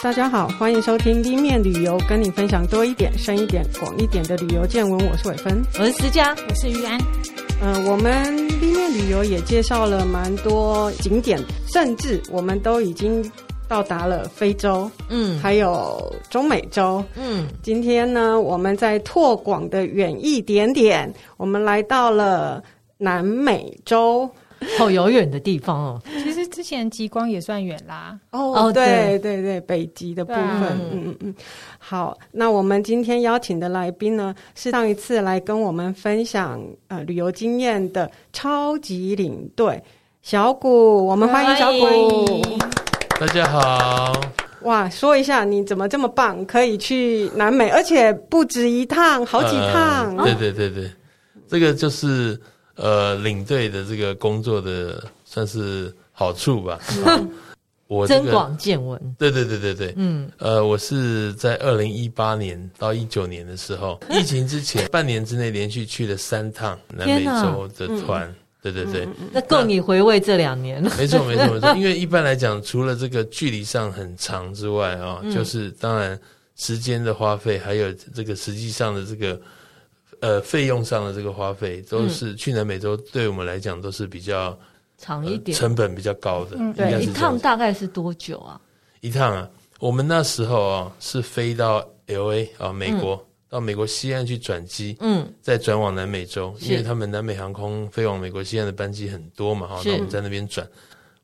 大家好，欢迎收听冰面旅游，跟你分享多一点、深一点、广一点的旅游见闻。我是伟芬，我是思佳，我是于安。嗯、呃，我们冰面旅游也介绍了蛮多景点，甚至我们都已经到达了非洲，嗯，还有中美洲，嗯。今天呢，我们在拓广的远一点点，我们来到了南美洲。好遥远的地方哦！之前极光也算远啦。哦，对对对，北极的部分，嗯嗯嗯。好，那我们今天邀请的来宾呢，是上一次来跟我们分享呃旅游经验的超级领队小古，我们欢迎小古。大家好。哇，说一下你怎么这么棒，可以去南美，而且不止一趟，好几趟。呃、对对对对，这个就是。呃，领队的这个工作的算是好处吧。嗯、我增广见闻。对对对对对。嗯。呃，我是在二零一八年到一九年的时候，疫情之前半年之内连续去了三趟南美洲的团。对对对。那够你回味这两年了。没错没错没错，因为一般来讲，除了这个距离上很长之外啊，嗯、就是当然时间的花费，还有这个实际上的这个。呃，费用上的这个花费都是去南美洲，对我们来讲都是比较长一点，成本比较高的。嗯，对，一趟大概是多久啊？一趟啊，我们那时候啊是飞到 LA 啊，美国到美国西岸去转机，嗯，再转往南美洲，因为他们南美航空飞往美国西岸的班机很多嘛，哈，那我们在那边转，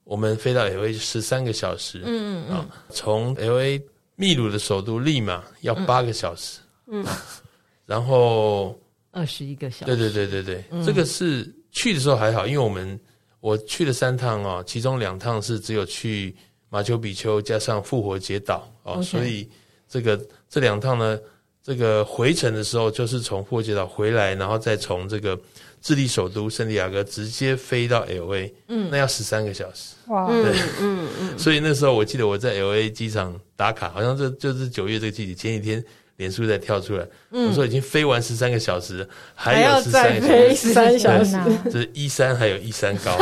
我们飞到 LA 十三个小时，嗯嗯啊，从 LA 秘鲁的首都利马要八个小时，嗯，然后。二十一个小时。对对对对对，嗯、这个是去的时候还好，因为我们我去了三趟哦，其中两趟是只有去马丘比丘加上复活节岛哦所以这个这两趟呢，这个回程的时候就是从复活节岛回来，然后再从这个智利首都圣地亚哥直接飞到 LA，嗯，那要十三个小时，哇，对，嗯嗯，嗯。所以那时候我记得我在 LA 机场打卡，好像这就是九月这个季节，前几天。脸书再跳出来，嗯、我说已经飞完十三个小时，还有十三个小时，飞十三小时，这是一三还有一三高。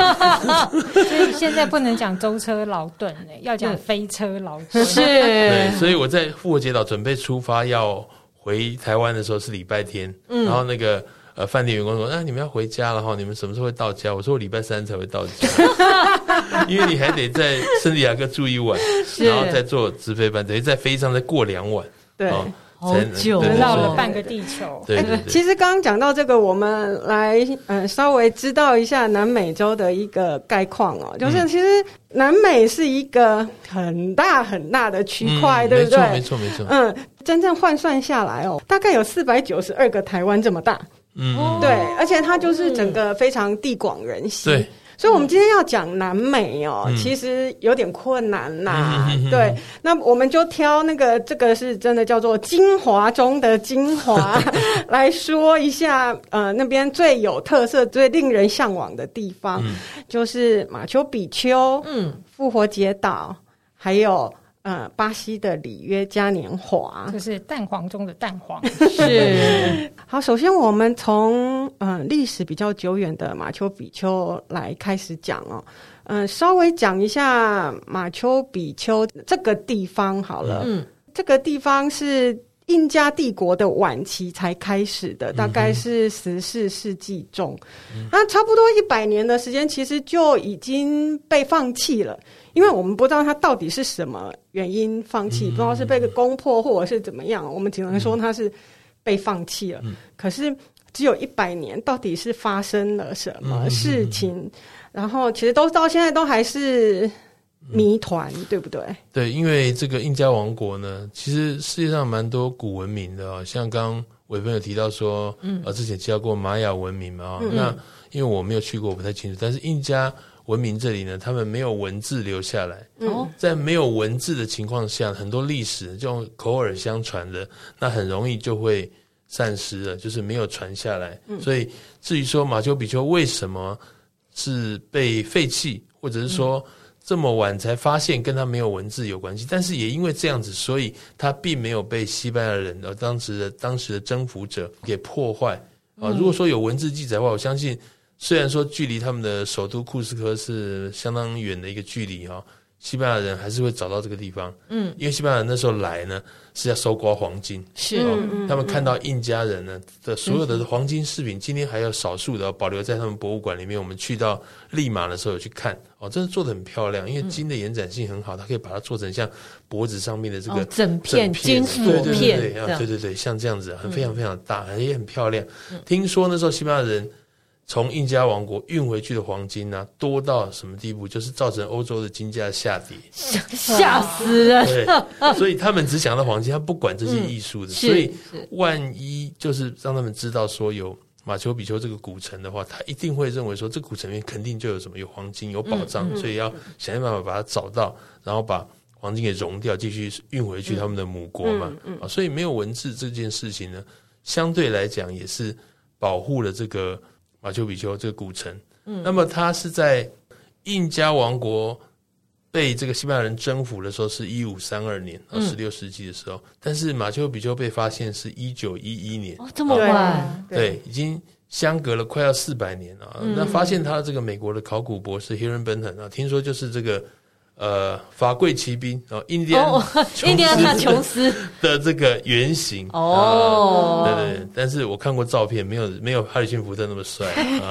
所以现在不能讲舟车劳顿，要讲飞车劳顿。是，对，所以我在复活节岛准备出发要回台湾的时候是礼拜天，嗯、然后那个呃饭店员工说：“啊，你们要回家了哈，你们什么时候会到家？”我说：“我礼拜三才会到家，因为你还得在圣地亚哥住一晚，然后再坐直飞班，等于在飞机上再过两晚。”对。好久，绕了半个地球。对，其实刚刚讲到这个，我们来呃稍微知道一下南美洲的一个概况哦，就是其实南美是一个很大很大的区块，嗯、对不对？没错，没错。嗯，真正换算下来哦，大概有四百九十二个台湾这么大。嗯，对，而且它就是整个非常地广人稀。对。所以，我们今天要讲南美哦，嗯、其实有点困难呐。嗯、对，那我们就挑那个，这个是真的叫做精华中的精华 来说一下。呃，那边最有特色、最令人向往的地方，嗯、就是马丘比丘、嗯，复活节岛，还有。呃，巴西的里约嘉年华，就是蛋黄中的蛋黄。是好，首先我们从嗯呃、历史比较久远的马丘比丘来开始讲哦。嗯、呃，稍微讲一下马丘比丘这个地方好了。嗯，这个地方是印加帝国的晚期才开始的，大概是十四世纪中，嗯、那差不多一百年的时间，其实就已经被放弃了。因为我们不知道它到底是什么原因放弃，嗯、不知道是被攻破或者是怎么样，我们只能说它是被放弃了。嗯、可是只有一百年，到底是发生了什么事情？嗯、然后其实都到现在都还是谜团，嗯、对不对？对，因为这个印加王国呢，其实世界上蛮多古文明的像刚刚伟芬有提到说，嗯，之前提到过玛雅文明嘛，那因为我没有去过，我不太清楚，但是印加。文明这里呢，他们没有文字留下来。嗯，在没有文字的情况下，很多历史就口耳相传的，那很容易就会散失了，就是没有传下来。嗯，所以至于说马丘比丘为什么是被废弃，或者是说这么晚才发现，跟他没有文字有关系。但是也因为这样子，所以他并没有被西班牙人的当时的当时的征服者给破坏啊。如果说有文字记载的话，我相信。虽然说距离他们的首都库斯科是相当远的一个距离哈，西班牙人还是会找到这个地方。嗯，因为西班牙人那时候来呢是要搜刮黄金，是、哦嗯、他们看到印加人呢的所有的黄金饰品，今天还有少数的保留在他们博物馆里面。我们去到利马的时候有去看，哦，真的做的很漂亮，因为金的延展性很好，它可以把它做成像脖子上面的这个、哦、整片金锁片，对对对对，对对对，像这样子，很非常非常大，也很漂亮。听说那时候西班牙人。从印加王国运回去的黄金呢、啊，多到什么地步？就是造成欧洲的金价下跌，吓死人。对，所以他们只想到黄金，他不管这些艺术的。嗯、所以，万一就是让他们知道说有马丘比丘这个古城的话，他一定会认为说这古城里面肯定就有什么有黄金有宝藏，嗯、所以要想办法把它找到，然后把黄金给融掉，继续运回去他们的母国嘛。啊、嗯，嗯、所以没有文字这件事情呢，相对来讲也是保护了这个。马丘比丘这个古城，嗯，那么它是在印加王国被这个西班牙人征服的时候，是一五三二年，啊，十六世纪的时候。嗯、但是马丘比丘被发现是一九一一年，哦，这么晚，对，对，已经相隔了快要四百年了。嗯、那发现他这个美国的考古博士 Hiram Benton 啊，听说就是这个。呃，法贵骑兵哦，印第安印第安纳琼斯。的这个原型。哦，对对，但是我看过照片，没有没有哈里逊福特那么帅啊。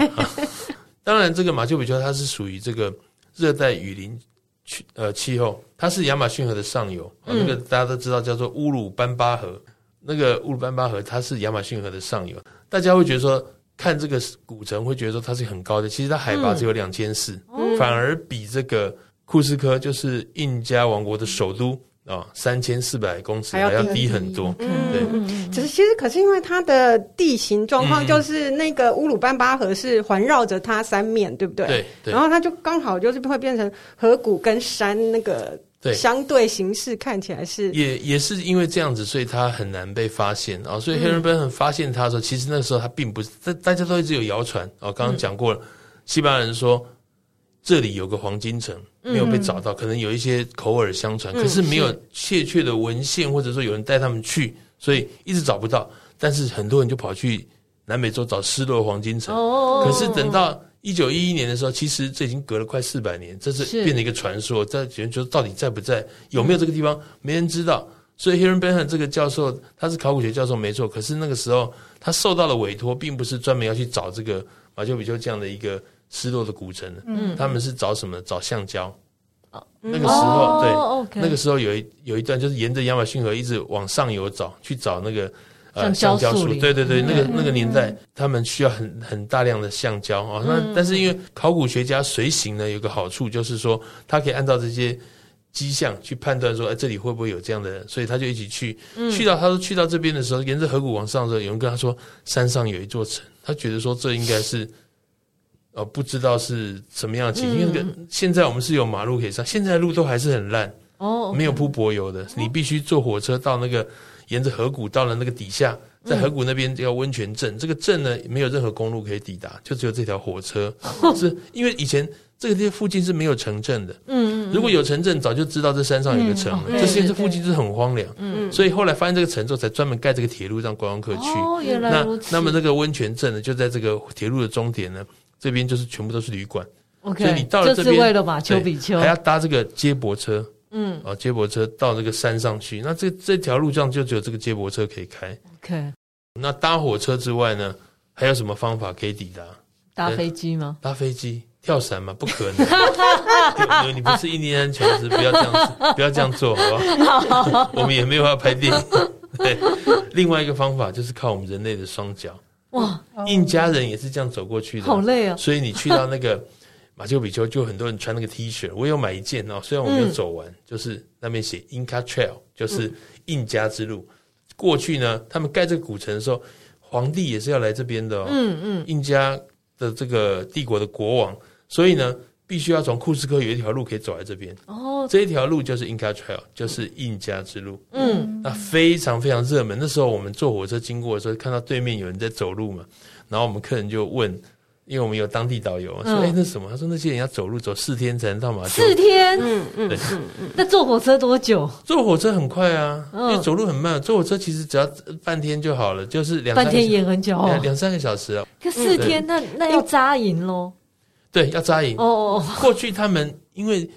当然，这个马丘比丘它是属于这个热带雨林气呃气候，它是亚马逊河的上游，那个大家都知道叫做乌鲁班巴河，那个乌鲁班巴河它是亚马逊河的上游，大家会觉得说看这个古城会觉得说它是很高的，其实它海拔只有两千四，反而比这个。库斯科就是印加王国的首都啊，三千四百公尺还要低很多。嗯，对，只是其实可是因为它的地形状况，就是那个乌鲁班巴河是环绕着它三面，对不对？对。然后它就刚好就是会变成河谷跟山那个相对形式看起来是。也也是因为这样子，所以它很难被发现啊。所以黑人本很发现它的时候，其实那个时候它并不是，大大家都一直有谣传啊。刚刚讲过了，西班牙人说。这里有个黄金城没有被找到，嗯、可能有一些口耳相传，嗯、可是没有确切的文献，或者说有人带他们去，所以一直找不到。但是很多人就跑去南美洲找失落的黄金城。哦，可是等到一九一一年的时候，其实这已经隔了快四百年，这是变成一个传说。在有人说到底在不在，有没有这个地方，嗯、没人知道。所以 Hiram Benton 这个教授他是考古学教授没错，可是那个时候他受到了委托，并不是专门要去找这个马丘比丘这样的一个。失落的古城，嗯，他们是找什么？找橡胶。哦，那个时候，对，那个时候有一有一段就是沿着亚马逊河一直往上游找，去找那个呃橡胶树。对对对，那个那个年代，他们需要很很大量的橡胶啊。那但是因为考古学家随行呢，有个好处就是说，他可以按照这些迹象去判断说，哎，这里会不会有这样的人？所以他就一起去。去到他说去到这边的时候，沿着河谷往上的时候，有人跟他说，山上有一座城，他觉得说这应该是。呃，不知道是什么样的情况，因为现在我们是有马路可以上，现在的路都还是很烂哦，没有铺柏油的，你必须坐火车到那个沿着河谷到了那个底下，在河谷那边叫温泉镇，这个镇呢没有任何公路可以抵达，就只有这条火车，是因为以前这个地方附近是没有城镇的，嗯，如果有城镇，早就知道这山上有个城了，这些这附近是很荒凉，嗯，所以后来发现这个城之后，才专门盖这个铁路让观光客去。哦，原来如此。那那么这个温泉镇呢，就在这个铁路的终点呢。这边就是全部都是旅馆，OK，所以你到了这边，就是为了马丘比丘，还要搭这个接驳车，嗯，啊，接驳车到这个山上去，那这这条路上就只有这个接驳车可以开，OK。那搭火车之外呢，还有什么方法可以抵达？搭飞机吗？搭飞机、跳伞吗？不可能，你不是印第安琼斯，不要这样子，不要这样做，好不好？好 我们也没有要拍电影。对，另外一个方法就是靠我们人类的双脚。哇，印加人也是这样走过去的，好累啊！所以你去到那个 马丘比丘，就很多人穿那个 T 恤，我有买一件哦。虽然我没有走完，嗯、就是那边写 Inca Trail，就是印加之路。嗯、过去呢，他们盖这个古城的时候，皇帝也是要来这边的哦。嗯嗯，印加的这个帝国的国王，所以呢。必须要从库斯科有一条路可以走来这边哦，这一条路就是 Inca Trail，就是印加之路。嗯，那非常非常热门。那时候我们坐火车经过的时候，看到对面有人在走路嘛，然后我们客人就问，因为我们有当地导游，说：“哎，那什么？”他说：“那些人要走路走四天才能到马丘。”四天？嗯嗯，对。那坐火车多久？坐火车很快啊，因为走路很慢。坐火车其实只要半天就好了，就是两半天也很久，两三个小时啊。可四天，那那要扎营喽。对，要扎营。哦哦哦。过去他们因为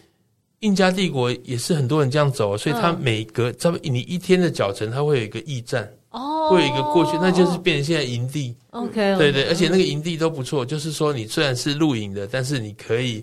印加帝国也是很多人这样走，所以他每隔差不多你一天的脚程，它会有一个驿站，哦，会有一个过去，那就是变成现在营地。OK，对对，而且那个营地都不错，就是说你虽然是露营的，但是你可以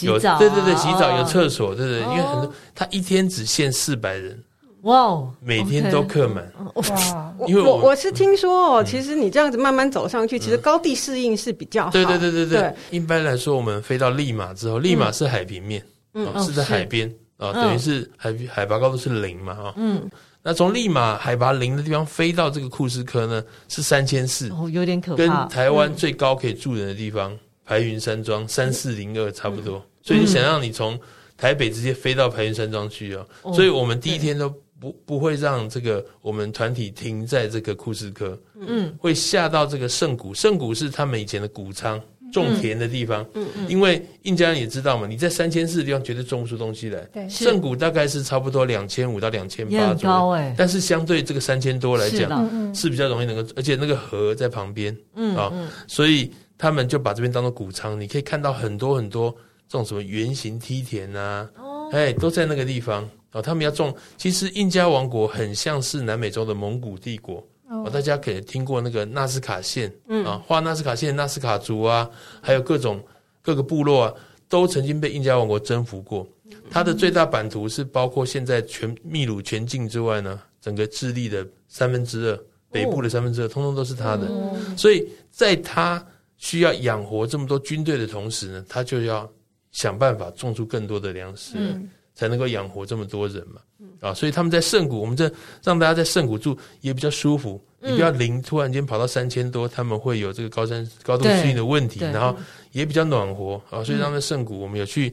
有洗澡，对对对，洗澡有厕所，对对，因为很多他一天只限四百人。哇哦，每天都客满。哇！因为我我是听说哦，其实你这样子慢慢走上去，其实高地适应是比较好。对对对对对。一般来说，我们飞到利马之后，利马是海平面，嗯，是在海边啊，等于是海海拔高度是零嘛，哈，嗯。那从利马海拔零的地方飞到这个库斯科呢，是三千四，哦，有点可怕。跟台湾最高可以住人的地方白云山庄三四零二差不多，所以你想让你从台北直接飞到白云山庄去哦，所以我们第一天都。不不会让这个我们团体停在这个库斯科，嗯，会下到这个圣谷。圣谷是他们以前的谷仓，种田的地方。嗯嗯，因为印加人也知道嘛，你在三千四的地方绝对种不出东西来。对，圣谷大概是差不多两千五到两千八左右，哎，但是相对这个三千多来讲，是比较容易能够，而且那个河在旁边，嗯啊，所以他们就把这边当做谷仓。你可以看到很多很多这种什么圆形梯田呐，哦，哎，都在那个地方。哦，他们要种，其实印加王国很像是南美洲的蒙古帝国。哦，大家可以听过那个纳斯卡线，嗯啊，画纳斯卡线，纳斯卡族啊，还有各种各个部落啊，都曾经被印加王国征服过。它的最大版图是包括现在全秘鲁全境之外呢，整个智利的三分之二，北部的三分之二，通通都是他的。所以在他需要养活这么多军队的同时呢，他就要想办法种出更多的粮食。嗯才能够养活这么多人嘛，啊，所以他们在圣谷，我们这让大家在圣谷住也比较舒服，你不要零突然间跑到三千多，他们会有这个高山高度适应的问题，然后也比较暖和啊，所以他们圣谷我们有去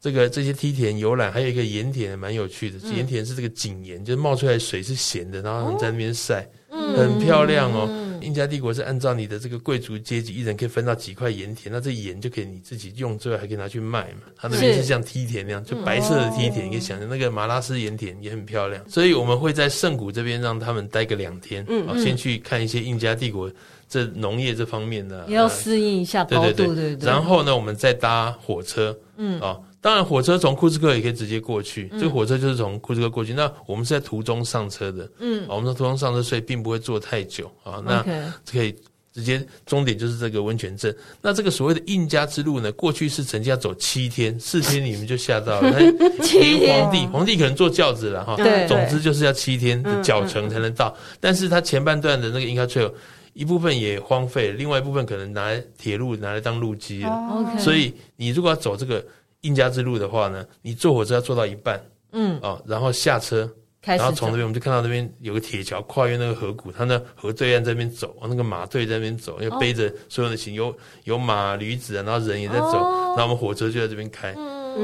这个这些梯田游览，还有一个盐田蛮有趣的，盐田是这个井盐，就是冒出来的水是咸的，然后他们在那边晒，很漂亮哦。印加帝国是按照你的这个贵族阶级，一人可以分到几块盐田，那这盐就可以你自己用之外，还可以拿去卖嘛。它那边是像梯田那样，就白色的梯田，你可以想象那个马拉斯盐田也很漂亮。所以我们会在圣谷这边让他们待个两天，嗯，先去看一些印加帝国这农业这方面的，也要适应一下高度，对对对。然后呢，我们再搭火车，嗯啊。当然，火车从库斯克也可以直接过去。这个火车就是从库斯克过去。那我们是在途中上车的。嗯，我们在途中上车，所以并不会坐太久啊。那可以直接终点就是这个温泉镇。那这个所谓的印加之路呢，过去是曾经要走七天，四天你们就下到了。七天，皇帝皇帝可能坐轿子了哈。对，总之就是要七天的脚程才能到。但是它前半段的那个印加 trail 一部分也荒废，另外一部分可能拿来铁路拿来当路基了。所以你如果要走这个。印加之路的话呢，你坐火车要坐到一半，嗯，哦，然后下车，然后从那边我们就看到那边有个铁桥跨越那个河谷，他那河对岸在那边走，那个马队在那边走，要背着所有的行，有有马驴子啊，然后人也在走，然后我们火车就在这边开，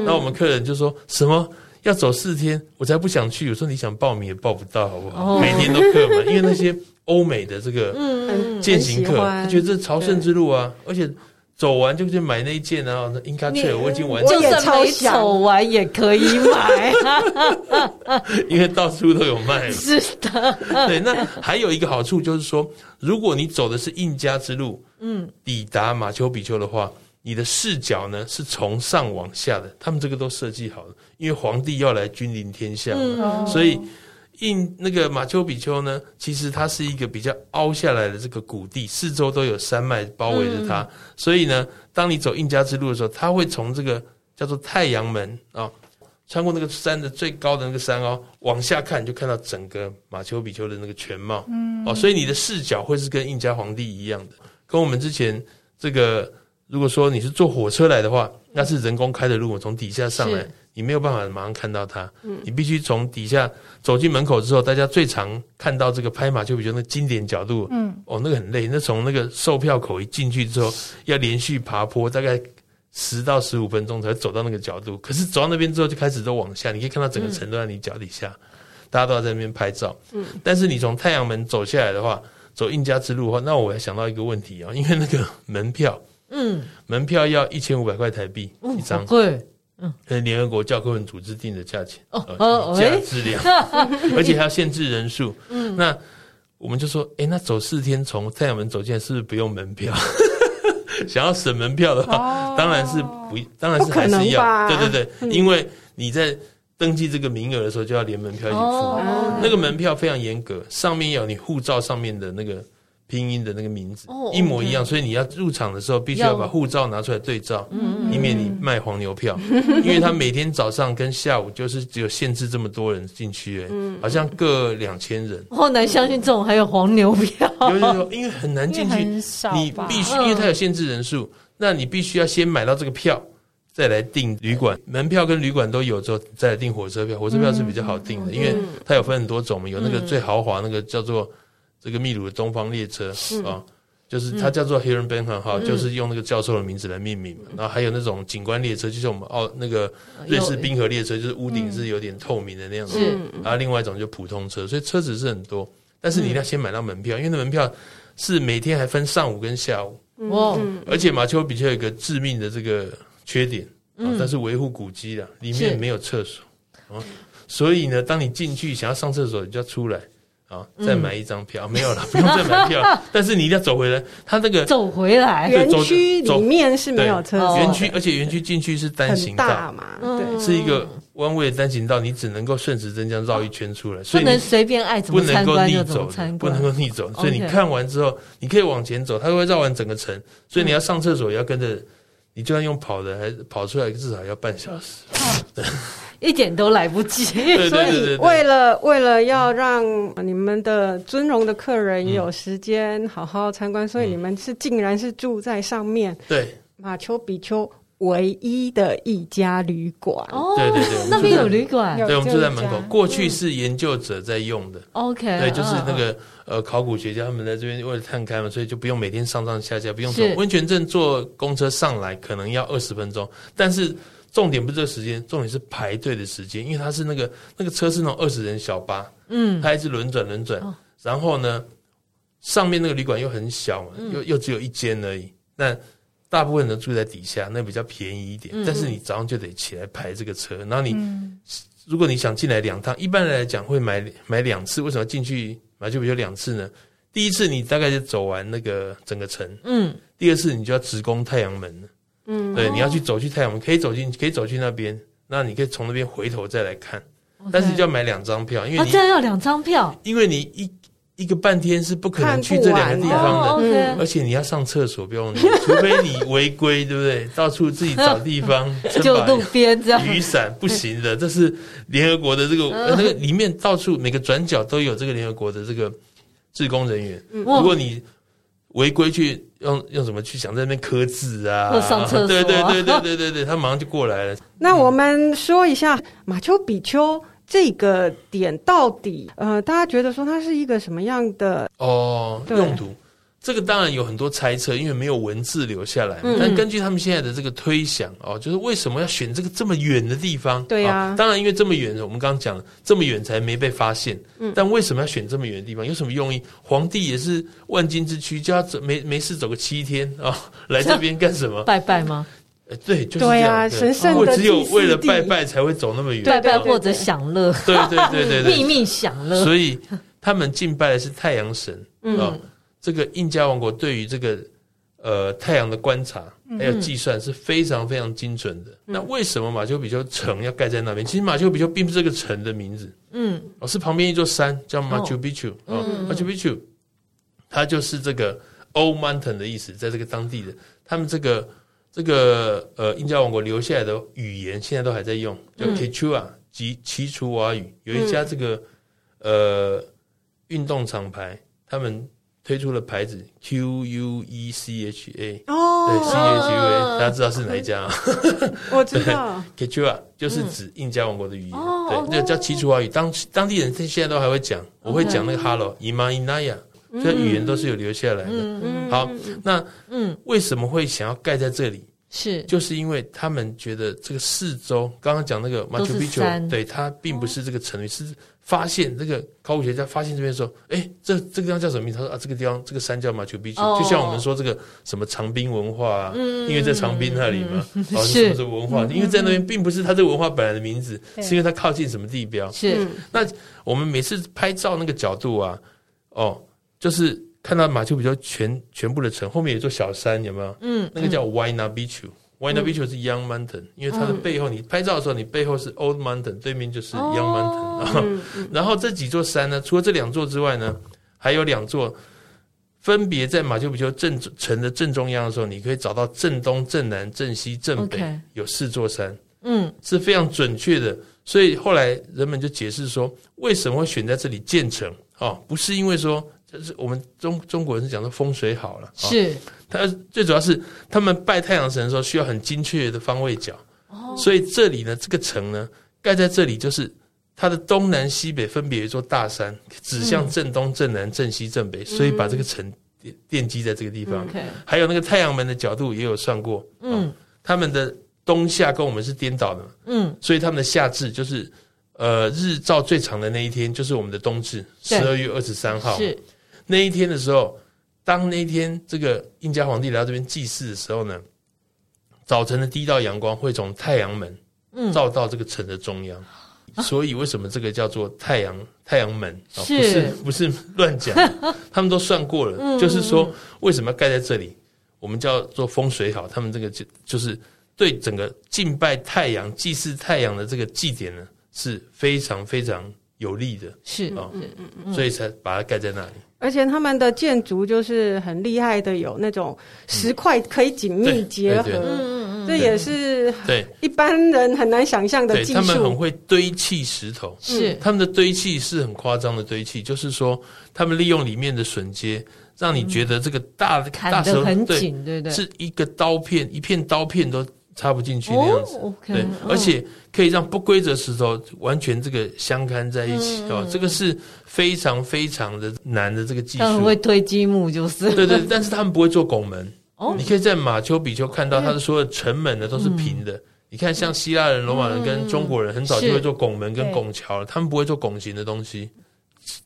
那我们客人就说什么？要走四天，我才不想去，有时候你想报名也报不到，好不好？每天都客满，因为那些欧美的这个健行客，他觉得这朝圣之路啊，而且。走完就去买那一件啊，那印加 trail 我已经完成了，就算没走完也可以买，因为到处都有卖。是的，对。那还有一个好处就是说，如果你走的是印加之路，嗯，抵达马丘比丘的话，你的视角呢是从上往下的，他们这个都设计好了，因为皇帝要来君临天下，嗯、所以。印那个马丘比丘呢，其实它是一个比较凹下来的这个谷地，四周都有山脉包围着它，嗯、所以呢，当你走印加之路的时候，它会从这个叫做太阳门啊、哦，穿过那个山的最高的那个山哦，往下看你就看到整个马丘比丘的那个全貌，嗯，哦，所以你的视角会是跟印加皇帝一样的，跟我们之前这个，如果说你是坐火车来的话，那是人工开的路，从底下上来。你没有办法马上看到它，嗯，你必须从底下走进门口之后，大家最常看到这个拍马丘比丘那经典角度，嗯，哦，那个很累，那从那个售票口一进去之后，要连续爬坡，大概十到十五分钟才走到那个角度。可是走到那边之后，就开始都往下，你可以看到整个城都在你脚底下，嗯，大家都要在那边拍照，嗯。但是你从太阳门走下来的话，走印加之路的话，那我还想到一个问题啊，因为那个门票，嗯，门票要一千五百块台币一张，对。嗯，跟联合国教科文组织定的价钱哦，价质量，而且还要限制人数。嗯，那我们就说，哎，那走四天从太阳门走进来，是不是不用门票？想要省门票的话，当然是不，当然是还是要。对对对，因为你在登记这个名额的时候就要连门票一起付，哦、那个门票非常严格，上面有你护照上面的那个。拼音的那个名字、哦、一模一样所以你要入场的时候必须要把护照拿出来对照，嗯、以免你卖黄牛票。因为他每天早上跟下午就是只有限制这么多人进去，嗯，好像各两千人。好难相信这种还有黄牛票，有有有，因为很难进去，你必须因为它有限制人数，嗯、那你必须要先买到这个票，再来订旅馆，门票跟旅馆都有之后，再来订火车票。火车票是比较好订的，嗯、因为它有分很多种嘛，有那个最豪华那个叫做。这个秘鲁的东方列车啊、就是它叫做 Heerenbahnhof 哈，就是用那个教授的名字来命名嘛。嗯、然后还有那种景观列车，就是我们哦那个瑞士冰河列车，就是屋顶是有点透明的那样子。嗯、然后另外一种就普通车，所以车子是很多，但是你要先买到门票，因为那门票是每天还分上午跟下午。哇！而且马丘比丘有一个致命的这个缺点啊，但是维护古迹的里面没有厕所啊，所以呢，当你进去想要上厕所，你就要出来。啊，再买一张票，没有了，不用再买票。但是你一定要走回来，他那个走回来，园区里面是没有车。园区，而且园区进去是单行道嘛，对，是一个弯位的单行道，你只能够顺时针这样绕一圈出来，所以不能随便爱怎么参观就怎么参观，不能够逆走。所以你看完之后，你可以往前走，它会绕完整个城。所以你要上厕所也要跟着，你就算用跑的，还跑出来至少要半小时。一点都来不及，所以为了为了要让你们的尊荣的客人有时间好好参观，所以你们是竟然是住在上面。对，马丘比丘唯一的一家旅馆。哦，对对对，那边有旅馆，对，我们住在门口。过去是研究者在用的。OK，对，就是那个呃考古学家他们在这边为了探勘嘛，所以就不用每天上上下下，不用从温泉镇坐公车上来，可能要二十分钟，但是。重点不是这个时间，重点是排队的时间，因为它是那个那个车是那种二十人小巴，嗯，它一直轮转轮转，哦、然后呢，上面那个旅馆又很小嘛，嗯、又又只有一间而已，那大部分人都住在底下，那比较便宜一点，嗯、但是你早上就得起来排这个车，然后你、嗯、如果你想进来两趟，一般来讲会买买两次，为什么进去买就比较两次呢？第一次你大概就走完那个整个城，嗯，第二次你就要直攻太阳门了。嗯，对，你要去走去太阳门，可以走进，可以走去那边，那你可以从那边回头再来看。但是就要买两张票，因为你、啊、这样要两张票，因为你一一个半天是不可能去这两个地方的，哦 okay、而且你要上厕所，不用，除非你违规，对不对？到处自己找地方，就路边这样，雨伞不行的，这是联合国的这个那个里面到处每个转角都有这个联合国的这个志工人员，如果你。违规去用用什么去想在那边刻字啊？或上厕所啊？对对对对对对对，他马上就过来了。那我们说一下马丘比丘这个点到底，呃，大家觉得说它是一个什么样的哦用途？这个当然有很多猜测，因为没有文字留下来。嗯、但根据他们现在的这个推想哦，就是为什么要选这个这么远的地方？对呀、啊哦，当然因为这么远，我们刚刚讲了这么远才没被发现。嗯，但为什么要选这么远的地方？有什么用意？皇帝也是万金之躯，叫他走没没事走个七天啊、哦，来这边干什么？拜拜吗？呃，对，就是对啊，神圣的。我只有为了拜拜才会走那么远，拜拜或者享乐。对对对对对，秘密享乐。所以他们敬拜的是太阳神。嗯。哦这个印加王国对于这个呃太阳的观察还有计算是非常非常精准的。嗯、那为什么马丘比丘城要盖在那边？其实马丘比丘并不是这个城的名字，嗯，而是旁边一座山叫马丘比丘啊，马丘比丘，它就是这个 Old Mountain 的意思，在这个当地的。他们这个这个呃印加王国留下来的语言，现在都还在用，叫 Quechua 及奇楚瓦语。有一家这个呃运动厂牌，他们。推出了牌子 Q U E C H A 哦，对 C H U A，大家知道是哪一家？啊？我知道，Quechua 就是指印加王国的语言，对，那个叫奇楚瓦语，当当地人现在都还会讲，我会讲那个 Hello，Ima Inaya，这语言都是有留下来的。好，那嗯，为什么会想要盖在这里？是，就是因为他们觉得这个四周，刚刚讲那个马丘比丘，对，它并不是这个城，是。发现这个考古学家发现这边说，哎，这这个地方叫什么名字？他说啊，这个地方这个山叫马丘比丘，就像我们说这个什么长滨文化啊，因为在长滨那里嘛，哦，是什么文化？因为在那边并不是他这个文化本来的名字，是因为它靠近什么地标？是。那我们每次拍照那个角度啊，哦，就是看到马丘比丘全全部的城后面有座小山，有没有？嗯，那个叫 Huayna Picchu Huayna Picchu 是 Young Mountain，因为它的背后，你拍照的时候，你背后是 Old Mountain，对面就是 Young Mountain。然后，这几座山呢，除了这两座之外呢，还有两座，分别在马丘比丘正城的正中央的时候，你可以找到正东、正南、正西、正北有四座山，嗯，是非常准确的。所以后来人们就解释说，为什么会选在这里建城？哦，不是因为说。就是我们中中国人是讲的风水好了，是。他最主要是他们拜太阳神的时候需要很精确的方位角，哦，所以这里呢，这个城呢盖在这里，就是它的东南西北分别有一座大山，指向正东、正南、正西、正北，所以把这个城奠奠基在这个地方。还有那个太阳门的角度也有算过，嗯，他们的东夏跟我们是颠倒的，嗯，所以他们的夏至就是呃日照最长的那一天，就是我们的冬至，十二月二十三号是。那一天的时候，当那一天这个印加皇帝来到这边祭祀的时候呢，早晨的第一道阳光会从太阳门照到这个城的中央，嗯、所以为什么这个叫做太阳太阳门？啊？不是不是乱讲，他们都算过了，嗯、就是说为什么要盖在这里？我们叫做风水好，他们这个就就是对整个敬拜太阳、祭祀太阳的这个祭典呢是非常非常有利的，是啊，嗯嗯嗯，所以才把它盖在那里。而且他们的建筑就是很厉害的，有那种石块可以紧密结合，嗯嗯嗯，这也是对。一般人很难想象的技术。他们很会堆砌石头，是。他们的堆砌是很夸张的堆砌，就是说他们利用里面的榫接，让你觉得这个大的大石头很紧，对对，是一个刀片，一片刀片都插不进去那样子，对，而且。可以让不规则石头完全这个相看在一起哦，这个是非常非常的难的这个技术。他们会推积木，就是对对，但是他们不会做拱门。哦，你可以在马丘比丘看到，它的所有城门呢都是平的。你看，像希腊人、罗马人跟中国人很早就会做拱门跟拱桥了，他们不会做拱形的东西。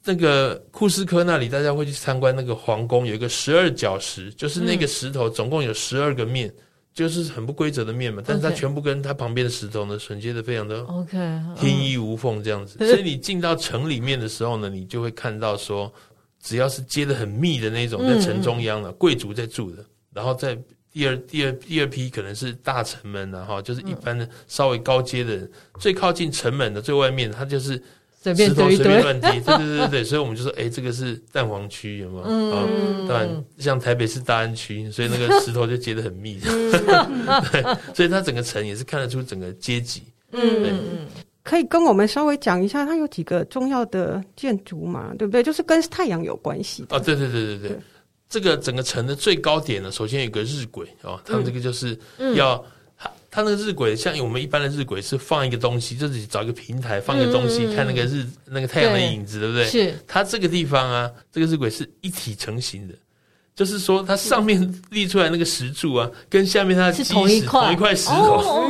那个库斯科那里，大家会去参观那个皇宫，有一个十二角石，就是那个石头总共有十二个面。就是很不规则的面嘛，但是它全部跟它旁边的石头呢衔接的非常的 OK，天衣无缝这样子。所以你进到城里面的时候呢，你就会看到说，只要是接的很密的那种，在城中央了，贵族在住的。然后在第二、第二、第二批可能是大城门，然后就是一般的稍微高阶的人，最靠近城门的最外面，它就是。石头随便乱贴，对对对对对，所以我们就说，哎、欸，这个是蛋黄区，有没有？嗯、啊，当然，像台北是大安区，所以那个石头就结得很密，嗯、对，所以它整个城也是看得出整个阶级。嗯嗯，可以跟我们稍微讲一下，它有几个重要的建筑嘛？对不对？就是跟太阳有关系的。啊，对对对对对，对这个整个城的最高点呢，首先有一个日晷啊，他们这个就是要。嗯它那个日晷像我们一般的日晷是放一个东西，就是找一个平台放一个东西，嗯、看那个日那个太阳的影子，对，对不对？是。它这个地方啊，这个日晷是一体成型的，就是说它上面立出来那个石柱啊，跟下面它的基石同一块石头，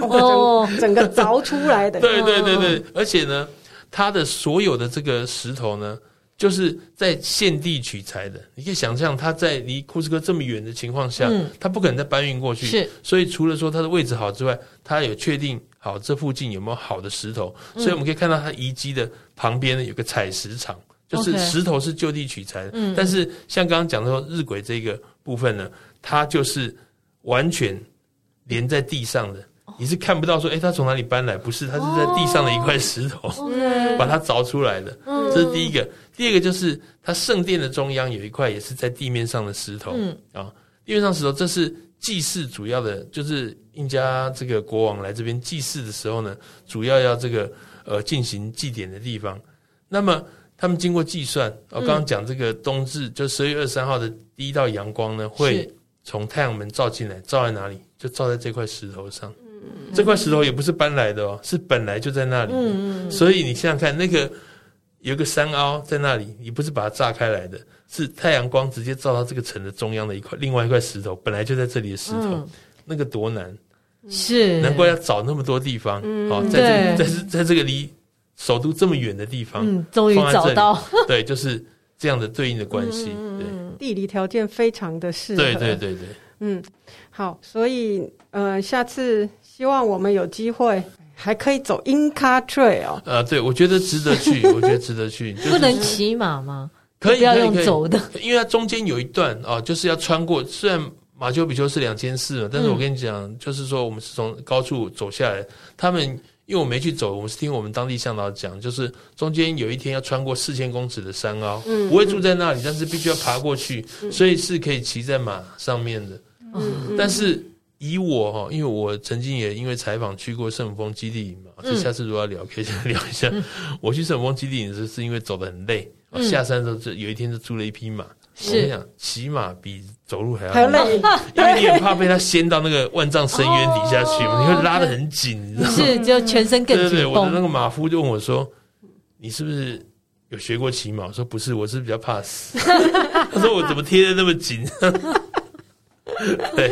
哦，整个凿出来的。对对对对，而且呢，它的所有的这个石头呢。就是在现地取材的，你可以想象它在离库斯科这么远的情况下，嗯、他不可能再搬运过去。是，所以除了说它的位置好之外，它有确定好这附近有没有好的石头。嗯、所以我们可以看到它遗迹的旁边呢有个采石场，就是石头是就地取材的。嗯、但是像刚刚讲的说日晷这个部分呢，它就是完全连在地上的。你是看不到说，哎，它从哪里搬来？不是，它是在地上的一块石头，哦、把它凿出来的。嗯、这是第一个。第二个就是，它圣殿的中央有一块也是在地面上的石头。嗯啊，地面上石头，这是祭祀主要的，就是印加这个国王来这边祭祀的时候呢，主要要这个呃进行祭典的地方。那么他们经过计算，我刚刚讲这个冬至，就十二月二十三号的第一道阳光呢，会从太阳门照进来，照在哪里？就照在这块石头上。这块石头也不是搬来的哦，是本来就在那里。嗯，所以你想想看，那个有个山凹在那里，你不是把它炸开来的，是太阳光直接照到这个城的中央的一块，另外一块石头本来就在这里的石头，那个多难，是难怪要找那么多地方。好，在这在在这个离首都这么远的地方，嗯，终于找到。对，就是这样的对应的关系。对，地理条件非常的适合。对对对对。嗯，好，所以呃，下次。希望我们有机会还可以走 Inca Trail 哦。呃，对，我觉得值得去，我觉得值得去。就不能骑马吗？可以，不要用走的，因为它中间有一段啊，就是要穿过。虽然马丘比丘是两千四嘛，但是我跟你讲，嗯、就是说我们是从高处走下来，他们因为我没去走，我们是听我们当地向导讲，就是中间有一天要穿过四千公尺的山凹，嗯、不会住在那里，但是必须要爬过去，嗯、所以是可以骑在马上面的。嗯、但是以我哈，因为我曾经也因为采访去过圣母峰基地营嘛，这下次如果要聊，可以先聊一下。嗯、我去圣母峰基地营是是因为走得很累，嗯、下山的时候就有一天就租了一匹马。我跟你讲，骑马比走路还要累，因为你很怕被它掀到那个万丈深渊底下去嘛，你会拉得很紧，你知道吗？是，就全身更紧。对对对，我的那个马夫就问我说：“你是不是有学过骑马？”我说：“不是，我是比较怕死。” 他说：“我怎么贴的那么紧？” 对。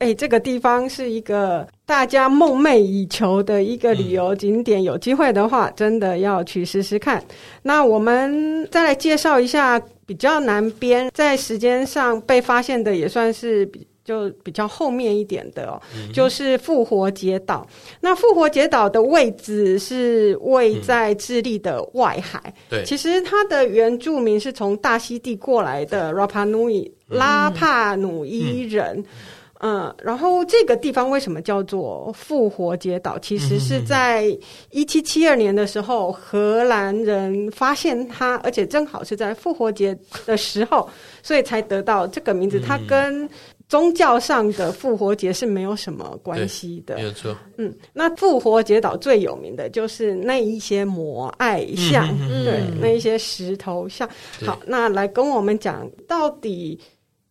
哎、欸，这个地方是一个大家梦寐以求的一个旅游景点，嗯、有机会的话，真的要去试试看。那我们再来介绍一下比较南边，在时间上被发现的也算是比就比较后面一点的哦，嗯、就是复活节岛。那复活节岛的位置是位在智利的外海。嗯、对，其实它的原住民是从大溪地过来的 Rapa Nui 拉帕努伊人。嗯嗯嗯，然后这个地方为什么叫做复活节岛？其实是在一七七二年的时候，荷兰人发现它，而且正好是在复活节的时候，所以才得到这个名字。它跟宗教上的复活节是没有什么关系的，没有错。嗯，那复活节岛最有名的就是那一些摩艾像，对，那一些石头像。好，那来跟我们讲到底。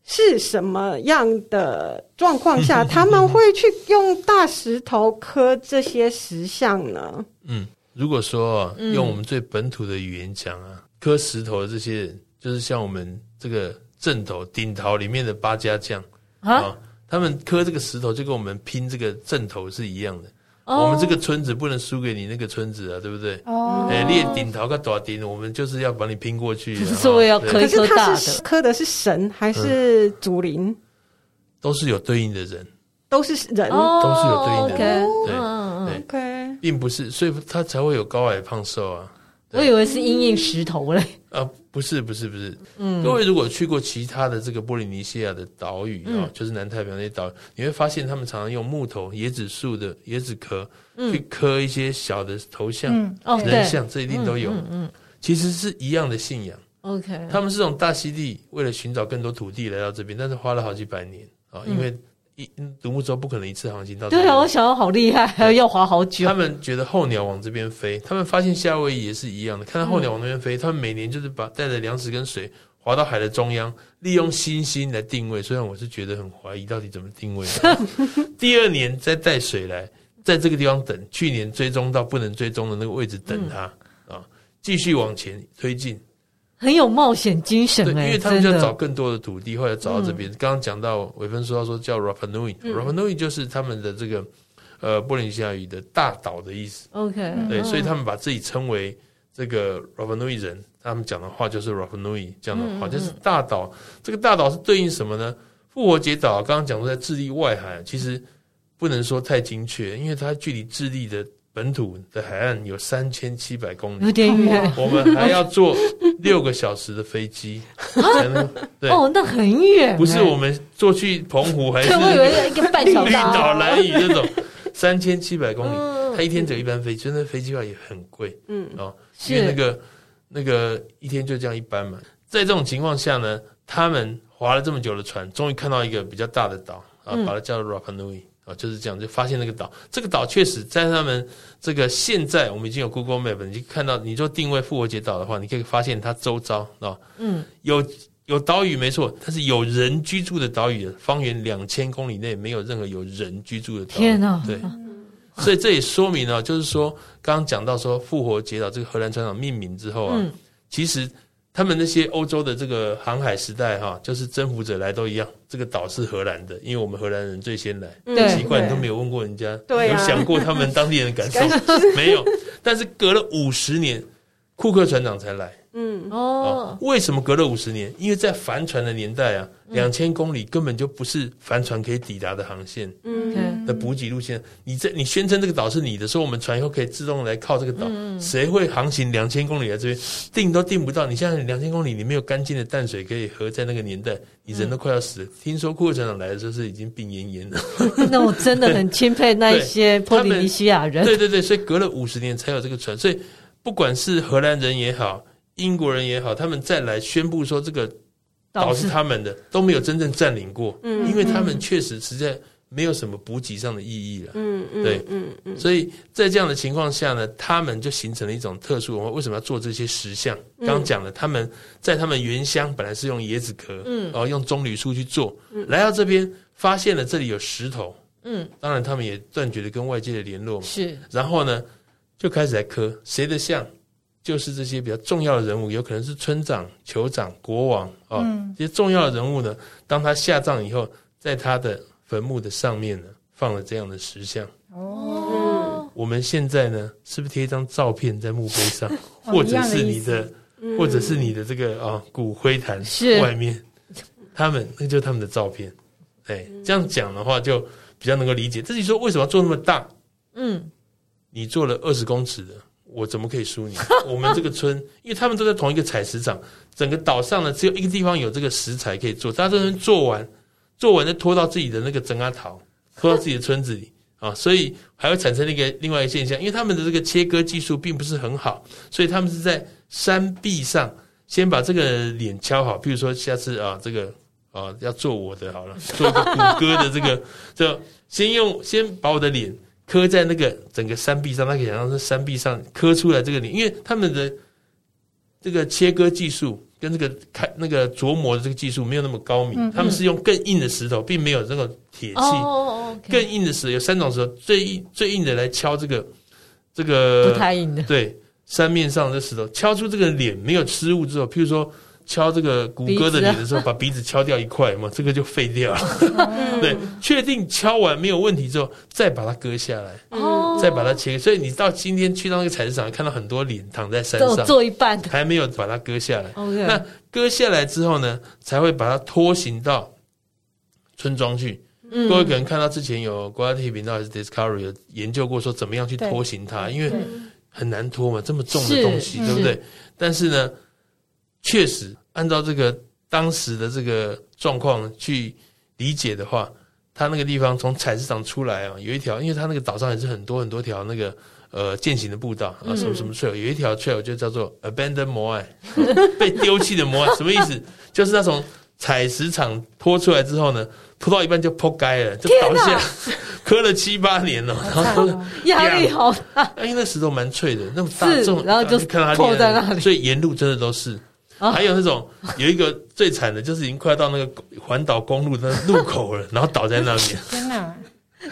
是什么样的状况下他们会去用大石头刻这些石像呢？嗯，如果说用我们最本土的语言讲啊，刻石头的这些人，就是像我们这个阵头顶头里面的八家将啊，他们刻这个石头就跟我们拼这个阵头是一样的。我们这个村子不能输给你那个村子啊，对不对？哦，哎，列顶头个爪顶，我们就是要把你拼过去。所以要磕一颗大的，刻的是神还是祖灵？都是有对应的人，都是人，都是有对应的人。对对，并不是，所以他才会有高矮胖瘦啊。我以为是因应石头嘞。啊，不是，不是，不是。嗯，各位如果去过其他的这个波利尼西亚的岛屿啊，嗯、就是南太平洋那些岛屿，你会发现他们常常用木头、椰子树的椰子壳去刻一些小的头像、嗯哦、人像，这一定都有。嗯其实是一样的信仰。OK，他们是从大溪地为了寻找更多土地来到这边，但是花了好几百年啊，因为。一独木舟不可能一次航行到。对啊，我想要好厉害，还要滑好久。他们觉得候鸟往这边飞，他们发现夏威夷也是一样的。看到候鸟往那边飞，嗯、他们每年就是把带着粮食跟水滑到海的中央，利用星星来定位。虽然我是觉得很怀疑，到底怎么定位的。第二年再带水来，在这个地方等。去年追踪到不能追踪的那个位置等它啊，继续往前推进。很有冒险精神，对，因为他们就要找更多的土地，后来找到这边。刚刚讲到伟芬说他说叫 Rapa Nui，Rapa Nui 就是他们的这个呃波利尼西亚语的大岛的意思。OK，对，所以他们把自己称为这个 Rapa Nui 人，他们讲的话就是 Rapa Nui 这样的话，就是大岛。这个大岛是对应什么呢？复活节岛刚刚讲说在智利外海，其实不能说太精确，因为它距离智利的。本土的海岸有三千七百公里，有点远。我们还要坐六个小时的飞机才能。对哦，那很远。不是我们坐去澎湖还是一个半小时绿岛、蓝屿那种三千七百公里，他一天只有一班飞机，那飞机票也很贵。嗯哦，因为那个那个一天就这样一班嘛。在这种情况下呢，他们划了这么久的船，终于看到一个比较大的岛啊，把它叫做 Rapa Nui。就是这样，就发现那个岛。这个岛确实在他们这个现在，我们已经有 Google Map，你就看到，你就定位复活节岛的话，你可以发现它周遭啊，嗯，有有岛屿没错，但是有人居住的岛屿，方圆两千公里内没有任何有人居住的岛屿。天哪！对，所以这也说明了，就是说刚刚讲到说复活节岛这个荷兰船长命名之后啊，嗯、其实。他们那些欧洲的这个航海时代，哈，就是征服者来都一样。这个岛是荷兰的，因为我们荷兰人最先来。嗯、奇怪，你都没有问过人家，对啊、有想过他们当地人的感受？没有。但是隔了五十年，库克船长才来。嗯哦，为什么隔了五十年？因为在帆船的年代啊，两千公里根本就不是帆船可以抵达的航线。嗯。的补给路线。你在你宣称这个岛是你的，说我们船以后可以自动来靠这个岛，谁会航行两千公里来这边？定都定不到。你现在两千公里，你没有干净的淡水可以喝，在那个年代，你人都快要死了。听说库克船长来的时候是已经病恹恹了。那我真的很钦佩那一些波利尼西亚人。对对对，所以隔了五十年才有这个船。所以不管是荷兰人也好，英国人也好，他们再来宣布说这个。岛是他们的，都没有真正占领过，嗯，因为他们确实实在没有什么补给上的意义了，嗯嗯，对，嗯嗯，所以在这样的情况下呢，他们就形成了一种特殊文化。为什么要做这些石像？刚讲了，他们在他们原乡本来是用椰子壳，嗯，然后用棕榈树去做，来到这边发现了这里有石头，嗯，当然他们也断绝了跟外界的联络，是，然后呢，就开始来刻谁的像。就是这些比较重要的人物，有可能是村长、酋长、国王啊，嗯、这些重要的人物呢，当他下葬以后，在他的坟墓的上面呢，放了这样的石像。哦，我们现在呢，是不是贴一张照片在墓碑上，或者是你的，或者是你的这个啊骨灰坛外面，他们那就是他们的照片。哎，这样讲的话就比较能够理解。至于说为什么要做那么大？嗯，你做了二十公尺的。我怎么可以输你？我们这个村，因为他们都在同一个采石场，整个岛上呢，只有一个地方有这个石材可以做，大家都能做完，做完再拖到自己的那个整阿桃，拖到自己的村子里 啊，所以还会产生一个另外一个现象，因为他们的这个切割技术并不是很好，所以他们是在山壁上先把这个脸敲好，比如说下次啊，这个啊要做我的好了，做一个谷歌的这个，就先用先把我的脸。刻在那个整个山壁上，他可以想象是山壁上刻出来这个脸，因为他们的这个切割技术跟这个开那个琢磨的这个技术没有那么高明，嗯嗯，他们是用更硬的石头，并没有这个铁器。哦，okay，更硬的石头有三种石头，最硬最硬的来敲这个这个不太硬的，对，山面上的石头敲出这个脸没有失误之后，譬如说。敲这个谷歌的脸的时候，把鼻子敲掉一块嘛，这个就废掉了。对，确定敲完没有问题之后，再把它割下来，再把它切。所以你到今天去到那个采石场，看到很多脸躺在山上，做一半还没有把它割下来。那割下来之后呢，才会把它拖行到村庄去。各位可能看到之前有国家地理频道还是 Discovery 有研究过，说怎么样去拖行它，因为很难拖嘛，这么重的东西，对不对？但是呢。确实，按照这个当时的这个状况去理解的话，他那个地方从采石场出来啊，有一条，因为他那个岛上也是很多很多条那个呃健行的步道啊，什么什么 trail，有一条 trail 就叫做 abandoned 摩艾，被丢弃的摩艾，什么意思？就是那种采石场拖出来之后呢，拖到一半就扑街了，就倒下，磕了七八年了，然后压力好大，因为那石头蛮脆的，那么大这种，然后就看到它在那里，所以沿路真的都是。还有那种有一个最惨的，就是已经快要到那个环岛公路的路口了，然后倒在那边。天哪，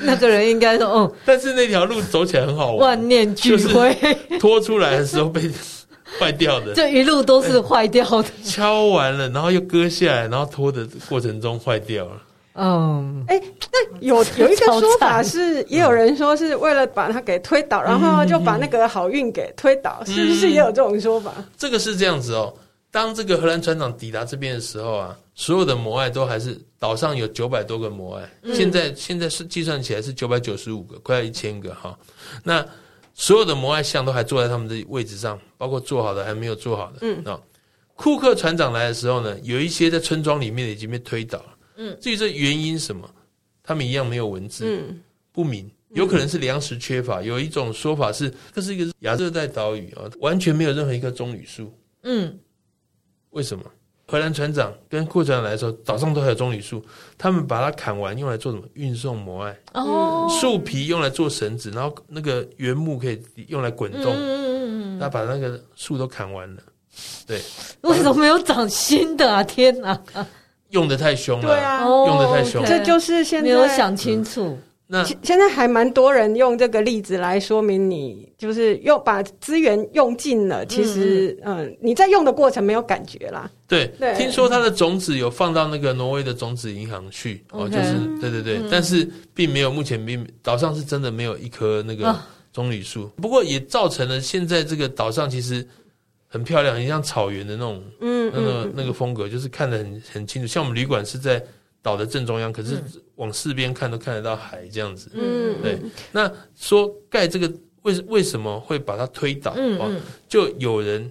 那个人应该说哦，但是那条路走起来很好玩，万念俱灰。拖出来的时候被 坏掉的，这一路都是坏掉的。敲完了，然后又割下来，然后拖的过程中坏掉了。嗯，哎，那有 有一个说法是，也有人说是为了把它给推倒，然后就把那个好运给推倒，是不是也有这种说法？这个是这样子哦。当这个荷兰船长抵达这边的时候啊，所有的摩艾都还是岛上有九百多个摩艾，嗯、现在现在是计算起来是九百九十五个，快要一千个哈。那所有的摩艾像都还坐在他们的位置上，包括做好的还没有做好的。嗯啊，库克船长来的时候呢，有一些在村庄里面已经被推倒了。嗯，至于这原因什么，他们一样没有文字，嗯，不明，有可能是粮食缺乏。有一种说法是，这是一个亚热带岛屿啊，完全没有任何一棵棕榈树。嗯。为什么荷兰船长跟库克船长来的时候，岛上都还有棕榈树，他们把它砍完，用来做什么？运送摩艾。哦，树皮用来做绳子，然后那个原木可以用来滚动。嗯嗯嗯，他把那个树都砍完了。对，为什么没有长新的啊？天哪！用的太凶了。对啊，用的太凶了。这就是现在没有想清楚。那现在还蛮多人用这个例子来说明，你就是用把资源用尽了，其实嗯，嗯，你在用的过程没有感觉啦。对，对听说它的种子有放到那个挪威的种子银行去哦，就是对对对，嗯、但是并没有，目前并岛上是真的没有一棵那个棕榈树，哦、不过也造成了现在这个岛上其实很漂亮，很像草原的那种，嗯，那个那个风格，就是看得很很清楚。像我们旅馆是在。岛的正中央，可是往四边看都看得到海这样子。嗯，对。那说盖这个为为什么会把它推倒？嗯嗯，就有人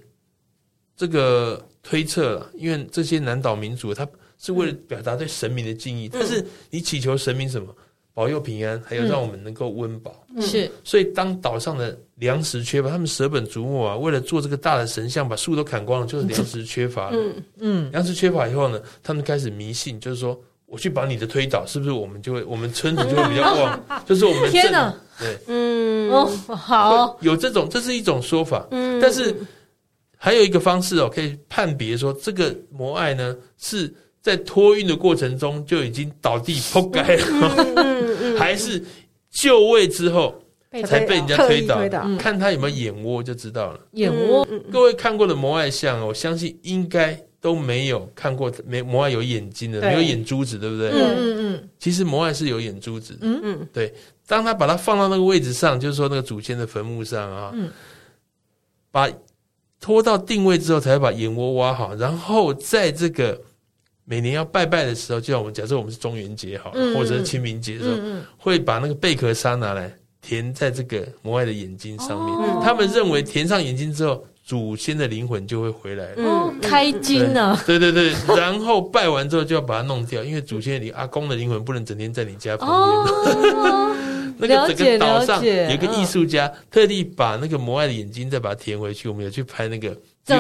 这个推测了，因为这些南岛民族他是为了表达对神明的敬意，但是你祈求神明什么？保佑平安，还有让我们能够温饱。是，所以当岛上的粮食缺乏，他们舍本逐末啊，为了做这个大的神像，把树都砍光了，就是粮食缺乏了。嗯嗯，粮食缺乏以后呢，他们开始迷信，就是说，我去把你的推倒，是不是我们就会，我们村子就会比较旺？就是我们天哪，对，嗯哦，好，有这种，这是一种说法。嗯，但是还有一个方式哦，可以判别说这个摩艾呢是。在托运的过程中就已经倒地扑街了，还是就位之后才被人家推倒？看他有没有眼窝就知道了。眼窝，各位看过的摩艾像，我相信应该都没有看过没摩艾有眼睛的，没有眼珠子，对不对？嗯嗯嗯。其实摩艾是有眼珠子。嗯嗯。对，当他把它放到那个位置上，就是说那个祖先的坟墓上啊，嗯把拖到定位之后，才会把眼窝挖好，然后在这个。每年要拜拜的时候，就像我们假设我们是中元节好，或者是清明节的时候，会把那个贝壳沙拿来填在这个摩艾的眼睛上面。他们认为填上眼睛之后，祖先的灵魂就会回来。嗯，开金了。对对对，然后拜完之后就要把它弄掉，因为祖先你阿公的灵魂不能整天在你家旁边。那个整个岛上有个艺术家特地把那个摩艾的眼睛再把它填回去，我们有去拍那个。就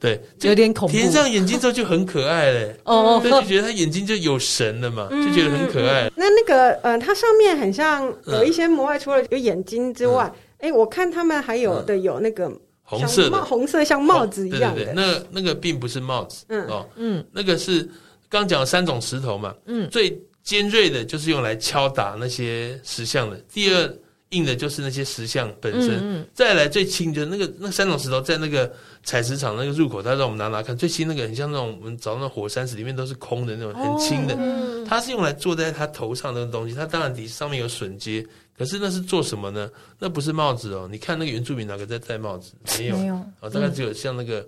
对，有点恐怖。填上眼睛之后就很可爱嘞，哦，所以就觉得他眼睛就有神了嘛，就觉得很可爱。那那个呃，它上面很像有一些摩艾，除了有眼睛之外，哎，我看他们还有的有那个红色的红色像帽子一样的。那那个并不是帽子，嗯哦，嗯，那个是刚讲了三种石头嘛，嗯，最尖锐的就是用来敲打那些石像的。第二硬的就是那些石像本身，嗯再来最轻就是那个那三种石头在那个。采石场那个入口，他让我们拿拿看，最轻那个很像那种我们找那火山石里面都是空的那种很轻的，嗯它是用来坐在他头上的那个东西。它当然底上面有榫接，可是那是做什么呢？那不是帽子哦。你看那个原住民哪个在戴帽子？没有，没有啊，大概只有像那个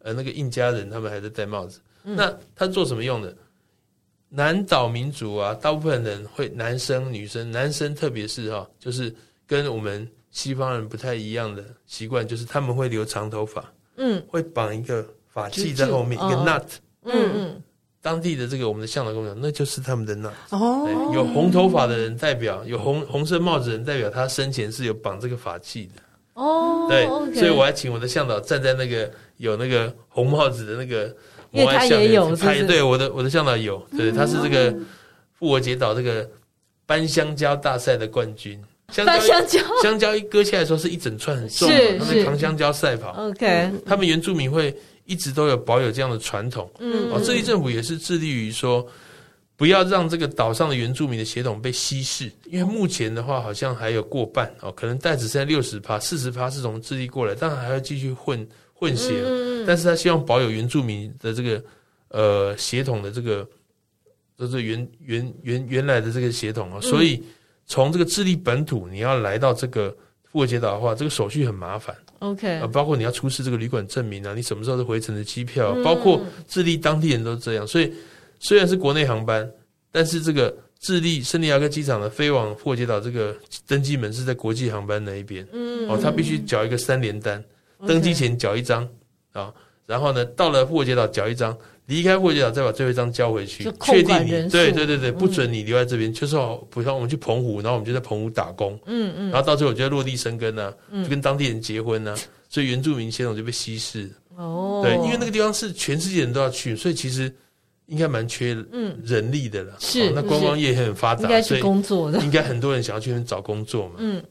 呃那个印加人他们还在戴帽子。那他做什么用的？南岛民族啊，大部分人会男生女生，男生特别是哈，就是跟我们西方人不太一样的习惯，就是他们会留长头发。嗯，会绑一个发髻在后面，一个 nut。嗯嗯，当地的这个我们的向导跟我讲，那就是他们的 nut。哦，有红头发的人代表，有红红色帽子的人代表，他生前是有绑这个法器的。哦，对，所以我还请我的向导站在那个有那个红帽子的那个摩艾像他也。对，我的我的向导有，对，他是这个复活节岛这个搬香蕉大赛的冠军。香蕉，香蕉，香蕉一割下来的时候是一整串很重的，他们扛香蕉赛跑。OK，他们原住民会一直都有保有这样的传统。嗯，哦，智利政府也是致力于说，不要让这个岛上的原住民的血统被稀释，因为目前的话好像还有过半哦，可能带只剩下六十趴，四十趴是从智利过来，当然还要继续混混血。嗯，但是他希望保有原住民的这个呃血统的这个，就是原原原原来的这个血统啊，所以。从这个智利本土，你要来到这个复活节岛的话，这个手续很麻烦。OK，啊，包括你要出示这个旅馆证明啊，你什么时候是回程的机票，包括智利当地人都这样。所以虽然是国内航班，但是这个智利圣地亚哥机场的飞往复活节岛这个登机门是在国际航班那一边。嗯，哦，他必须缴一个三联单，登机前缴一张啊，然后呢，到了复活节岛缴一张。离开复活节岛，再把最后一张交回去，确定你对对对对，不准你留在这边。就是说，比方我们去澎湖，然后我们就在澎湖打工，嗯嗯，然后到最后我就要落地生根呢，就跟当地人结婚呢，所以原住民血统就被稀释。哦，对，因为那个地方是全世界人都要去，所以其实应该蛮缺人力的了。是，那观光业也很发达，应该去工作的，应该很多人想要去那边找工作嘛。嗯，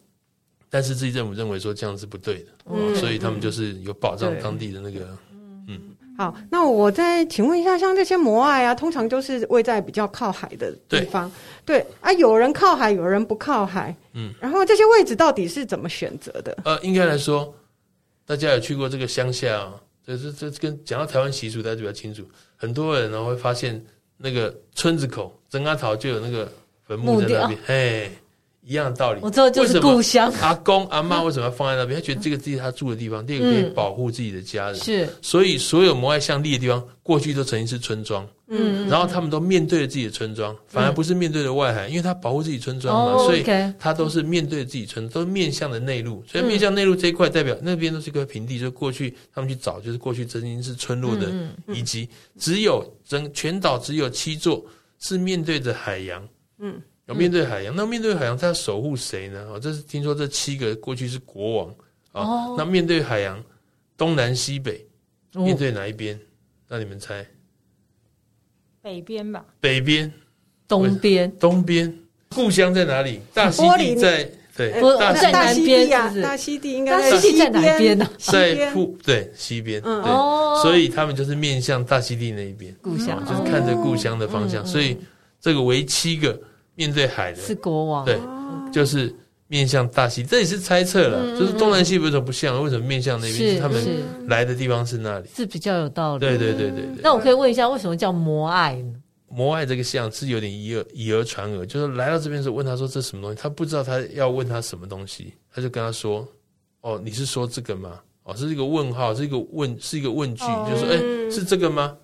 但是自己政府认为说这样是不对的，所以他们就是有保障当地的那个，嗯。好，那我再请问一下，像这些摩艾啊，通常都是位在比较靠海的地方，对，对啊，有人靠海，有人不靠海，嗯，然后这些位置到底是怎么选择的？呃，应该来说，大家有去过这个乡下啊，就是这跟讲到台湾习俗，大家比较清楚。很多人呢会发现，那个村子口曾阿桃就有那个坟墓在那边，嘿，一样的道理。我知道就是故乡。阿公阿妈为什么要放在那边？他觉得这个地是他住的地方，第二个可以保护自己的家人。是，所以所有摩艾像立的地方，过去都曾经是村庄。嗯，然后他们都面对着自己的村庄，反而不是面对着外海，因为他保护自己村庄嘛，所以他都是面对着自己村，都是面向的内陆。所以面向内陆这一块，代表那边都是一块平地，就过去他们去找，就是过去曾经是村落的遗迹。只有整全岛只有七座是面对着海洋。嗯。要面对海洋，那面对海洋，他要守护谁呢？哦，这是听说这七个过去是国王啊。哦，那面对海洋，东南西北，面对哪一边？那你们猜？北边吧。北边。东边。东边。故乡在哪里？大溪地在对，大在南边呀。大溪地应该大溪地在哪边呢？在북对西边。嗯，对。所以他们就是面向大溪地那一边，故乡就是看着故乡的方向。所以这个为七个。面对海的是国王，对，就是面向大西，这也是猜测了。就是东南西北为什么不像？为什么面向那边？是他们来的地方是那里，是比较有道理。对对对对对。那我可以问一下，为什么叫摩爱呢？摩爱这个像是有点以讹以讹传讹，就是来到这边的时候问他说，这什么东西，他不知道他要问他什么东西，他就跟他说：“哦，你是说这个吗？哦，是一个问号，是一个问，是一个问句，就是说，哎，是这个吗？”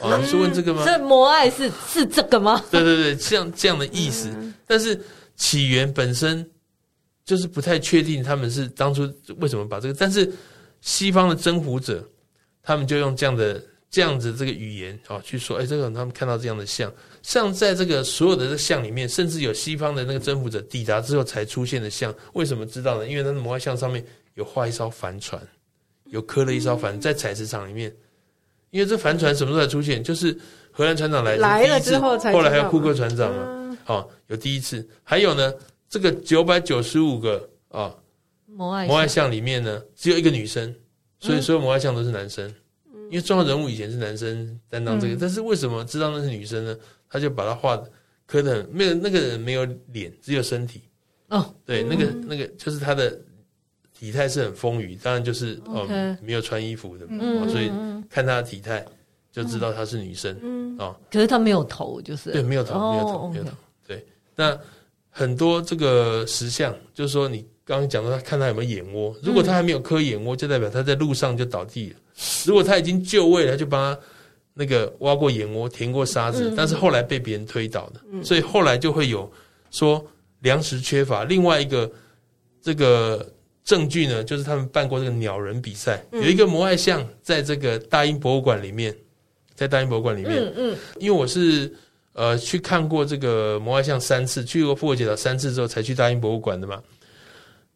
哦，你是问这个吗？这摩爱是是这个吗？对对对，像这样的意思。但是起源本身就是不太确定，他们是当初为什么把这个？但是西方的征服者，他们就用这样的这样子这个语言啊去说，哎，这个他们看到这样的像，像在这个所有的这像里面，甚至有西方的那个征服者抵达之后才出现的像，为什么知道呢？因为那个摩爱像上面有画一艘帆船，有刻了一艘帆在采石场里面。因为这帆船什么时候才出现？就是荷兰船长来来了之后才，后来还有库克船长嘛，好，有第一次。还有呢，这个九百九十五个啊摩爱摩爱像里面呢，只有一个女生，所以所有摩爱像都是男生。因为重要人物以前是男生担当这个，但是为什么知道那是女生呢？他就把它画的刻的很，没有那个人没有脸，只有身体。哦，对，那个那个就是他的。体态是很丰腴，当然就是哦没有穿衣服的，所以看她的体态就知道她是女生哦。可是她没有头，就是对，没有头，没有头，没有头。对，那很多这个石像，就是说你刚刚讲到他看他有没有眼窝，如果他还没有磕眼窝，就代表他在路上就倒地了；如果他已经就位了，他就帮他那个挖过眼窝，填过沙子，但是后来被别人推倒的，所以后来就会有说粮食缺乏。另外一个这个。证据呢，就是他们办过这个鸟人比赛，有一个摩艾像在这个大英博物馆里面，在大英博物馆里面，嗯嗯，因为我是呃去看过这个摩艾像三次，去过复活节岛三次之后才去大英博物馆的嘛。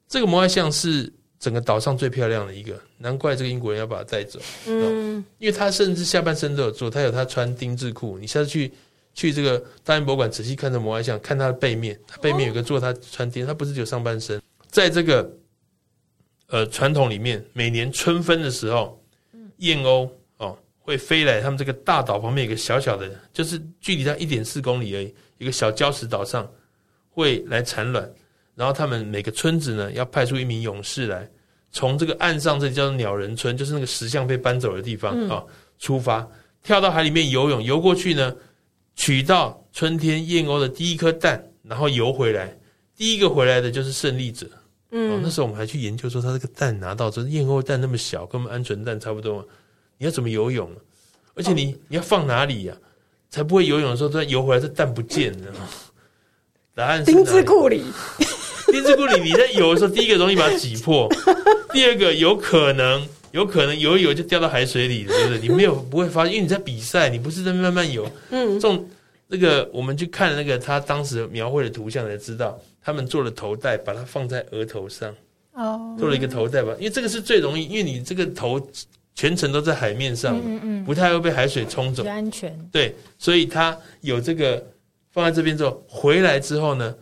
这个摩艾像是整个岛上最漂亮的一个，难怪这个英国人要把它带走，嗯，因为他甚至下半身都有做，他有他穿丁字裤，你下次去去这个大英博物馆仔细看这摩艾像，看它的背面，它背面有个做他穿丁，他不是只有上半身，在这个。呃，传统里面，每年春分的时候，燕鸥哦会飞来他们这个大岛旁边，有个小小的，就是距离它一点四公里而已，一个小礁石岛上会来产卵，然后他们每个村子呢要派出一名勇士来，从这个岸上这里叫做鸟人村，就是那个石像被搬走的地方啊、哦、出发，跳到海里面游泳，游过去呢，取到春天燕鸥的第一颗蛋，然后游回来，第一个回来的就是胜利者。嗯、哦，那时候我们还去研究说，它这个蛋拿到，这燕窝蛋那么小，跟我们鹌鹑蛋差不多嘛。你要怎么游泳？而且你、哦、你要放哪里呀、啊？才不会游泳的时候，突然游回来，这蛋不见了。答案是丁字裤里，丁字裤里，你在游的时候，第一个容易把它挤破，第二个有可能有可能游一游就掉到海水里了，对不对？你没有不会发现，因为你在比赛，你不是在慢慢游。嗯，这种那个我们去看那个他当时描绘的图像才知道。他们做了头带，把它放在额头上，哦，做了一个头带吧，因为这个是最容易，因为你这个头全程都在海面上，嗯嗯，不太会被海水冲走，安全。对，所以他有这个放在这边之后，回来之后呢，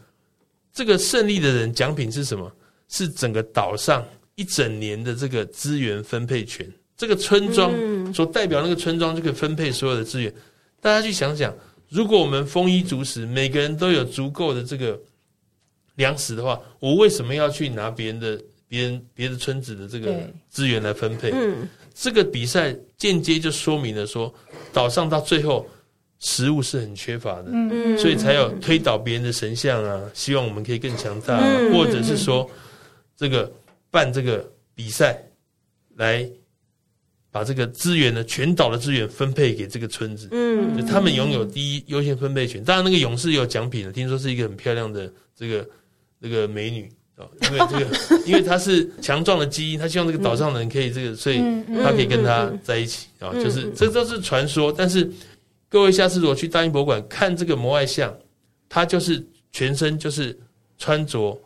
这个胜利的人奖品是什么？是整个岛上一整年的这个资源分配权，这个村庄所代表那个村庄就可以分配所有的资源。大家去想想，如果我们丰衣足食，每个人都有足够的这个。粮食的话，我为什么要去拿别人的、别人、别的村子的这个资源来分配？嗯，这个比赛间接就说明了说，岛上到最后食物是很缺乏的，嗯所以才有推倒别人的神像啊，希望我们可以更强大啊，嗯或者是说这个办这个比赛来把这个资源呢，全岛的资源分配给这个村子，嗯就他们拥有第一优先分配权。当然，那个勇士也有奖品的，听说是一个很漂亮的这个这个美女啊，因为这个 因为她是强壮的基因，她希望这个岛上的人可以这个，所以她可以跟他在一起啊，就是这都是传说。但是各位下次如果去大英博物馆看这个摩艾像，他就是全身就是穿着。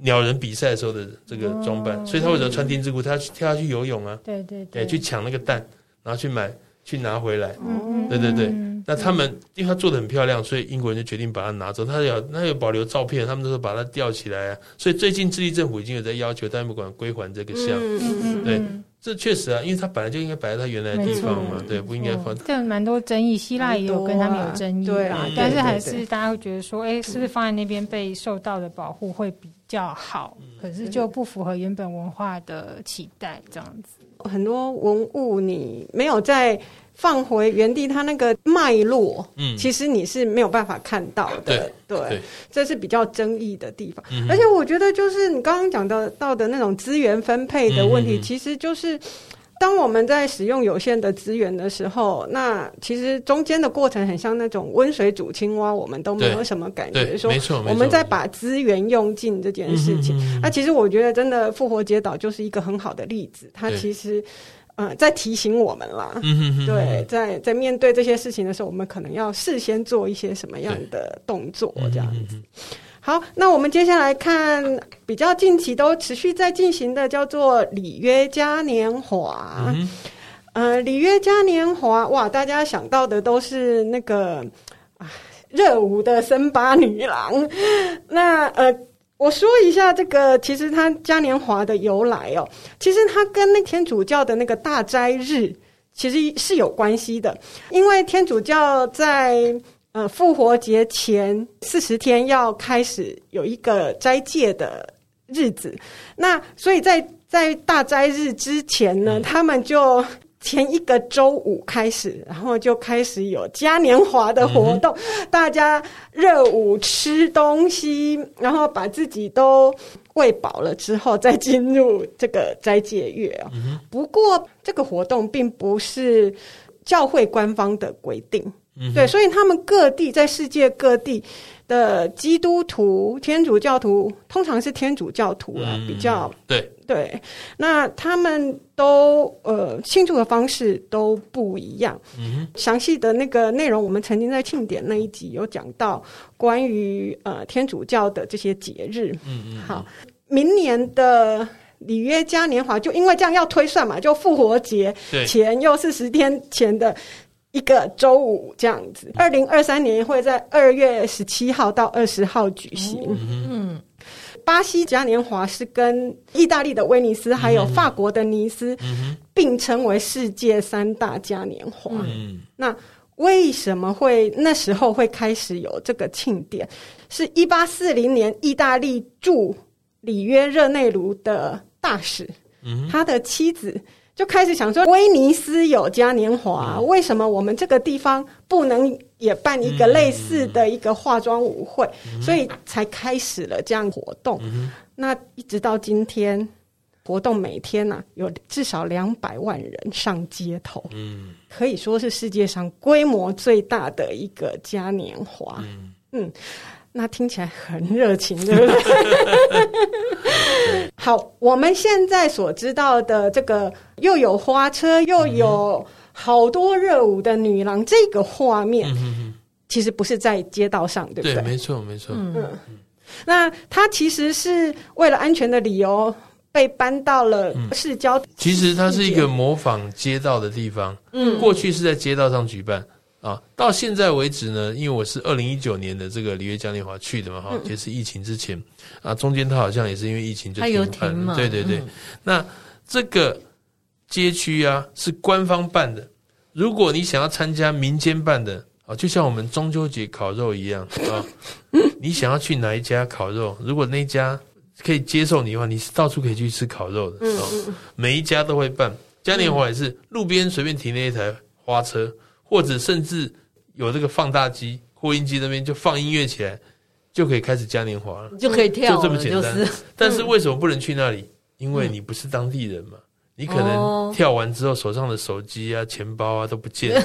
鸟人比赛的时候的这个装扮，所以他为什么穿丁字裤？他要跳下去游泳啊，对对对，去抢那个蛋，然后去买，去拿回来。嗯对对对，那他们因为他做的很漂亮，所以英国人就决定把它拿走。他有他有保留照片，他们都是把它吊起来啊。所以最近智利政府已经有在要求大英博物馆归还这个像。嗯对，这确实啊，因为它本来就应该摆在它原来的地方嘛，对，不应该放。这蛮多争议，希腊也有跟他们有争议，对啊，但是还是大家会觉得说，哎，是不是放在那边被受到的保护会比较好？可是就不符合原本文化的期待，这样子。很多文物你没有再放回原地，它那个脉络，嗯，其实你是没有办法看到的，对，对，这是比较争议的地方。嗯、而且我觉得，就是你刚刚讲到到的那种资源分配的问题，嗯、其实就是当我们在使用有限的资源的时候，那其实中间的过程很像那种温水煮青蛙，我们都没有什么感觉。说，我们在把资源用尽这件事情，那其实我觉得，真的复活节岛就是一个很好的例子。它其实。呃，在提醒我们啦，嗯、哼哼对，在在面对这些事情的时候，我们可能要事先做一些什么样的动作，这样子。嗯、哼哼好，那我们接下来看比较近期都持续在进行的，叫做里约嘉年华。嗯、里约嘉年华，哇，大家想到的都是那个啊热舞的森巴女郎。那呃。我说一下这个，其实它嘉年华的由来哦，其实它跟那天主教的那个大斋日其实是有关系的，因为天主教在呃复活节前四十天要开始有一个斋戒的日子，那所以在在大斋日之前呢，他们就。前一个周五开始，然后就开始有嘉年华的活动，嗯、大家热舞、吃东西，然后把自己都喂饱了之后，再进入这个斋戒月。啊。嗯、不过，这个活动并不是教会官方的规定，嗯、对，所以他们各地在世界各地的基督徒、天主教徒，通常是天主教徒啊，嗯、比较对。对，那他们都呃庆祝的方式都不一样。嗯哼，详细的那个内容，我们曾经在庆典那一集有讲到关于呃天主教的这些节日。嗯嗯，好，明年的里约嘉年华就因为这样要推算嘛，就复活节前又是十天前的一个周五这样子。二零二三年会在二月十七号到二十号举行。嗯巴西嘉年华是跟意大利的威尼斯还有法国的尼斯并称为世界三大嘉年华。嗯、那为什么会那时候会开始有这个庆典？是一八四零年意大利驻里约热内卢的大使，他的妻子。就开始想说，威尼斯有嘉年华，为什么我们这个地方不能也办一个类似的一个化妆舞会？所以才开始了这样活动。那一直到今天，活动每天呢有至少两百万人上街头，可以说是世界上规模最大的一个嘉年华。嗯。那听起来很热情，对不 对？好，我们现在所知道的这个又有花车又有好多热舞的女郎，这个画面其实不是在街道上，对不对？对，没错，没错。嗯，那它其实是为了安全的理由被搬到了市郊。其实它是一个模仿街道的地方。嗯，过去是在街道上举办。啊，到现在为止呢，因为我是二零一九年的这个里约嘉年华去的嘛，哈、嗯，也是疫情之前啊，中间他好像也是因为疫情就停办了，对对对。嗯、那这个街区啊是官方办的，如果你想要参加民间办的啊，就像我们中秋节烤肉一样啊，你想要去哪一家烤肉，如果那家可以接受你的话，你是到处可以去吃烤肉的啊，每一家都会办嘉年华，也是路边随便停了一台花车。或者甚至有这个放大机、扩音机那边就放音乐起来，就可以开始嘉年华了，就可以跳，就这么简单。就是、但是为什么不能去那里？因为你不是当地人嘛，嗯、你可能跳完之后手上的手机啊、钱包啊都不见了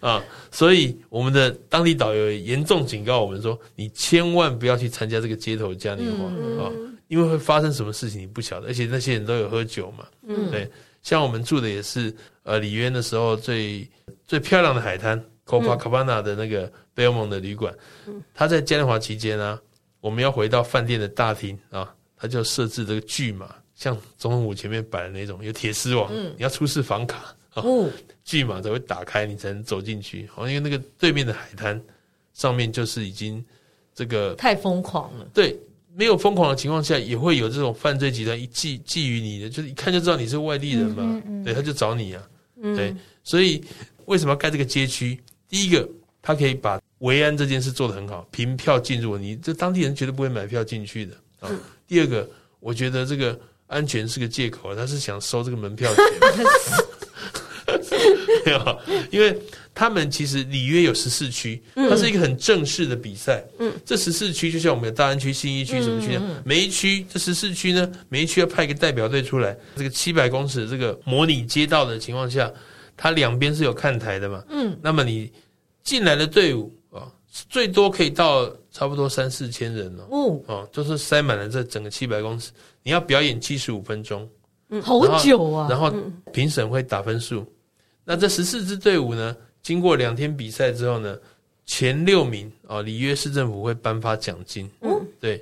啊，所以我们的当地导游严重警告我们说：你千万不要去参加这个街头嘉年华、嗯、啊，因为会发生什么事情你不晓得，而且那些人都有喝酒嘛，嗯，对，像我们住的也是呃里约的时候最最漂亮的海滩 Copacabana 的那个贝尔蒙的旅馆，他在嘉年华期间呢、啊，我们要回到饭店的大厅啊。他就设置这个巨马，像总统府前面摆的那种有铁丝网，嗯、你要出示房卡，哦，巨马才会打开，你才能走进去。哦，因为那个对面的海滩上面就是已经这个太疯狂了。对，没有疯狂的情况下，也会有这种犯罪集团一觊觊觎你的，就是一看就知道你是外地人嘛，嗯嗯嗯对，他就找你啊。嗯、对，所以为什么要盖这个街区？第一个，他可以把维安这件事做得很好，凭票进入，你这当地人绝对不会买票进去的啊。嗯第二个，我觉得这个安全是个借口，他是想收这个门票钱，没有，因为他们其实里约有十四区，它是一个很正式的比赛。嗯，这十四区就像我们的大安区、新一区什么区呢？每一区这十四区呢，每一区要派一个代表队出来，这个七百公尺这个模拟街道的情况下，它两边是有看台的嘛？嗯，那么你进来的队伍啊，最多可以到。差不多三四千人了，哦，哦，就是塞满了这整个七百公尺。你要表演七十五分钟，嗯，好久啊。然后评审会打分数。那这十四支队伍呢，经过两天比赛之后呢，前六名啊，里约市政府会颁发奖金。嗯，对。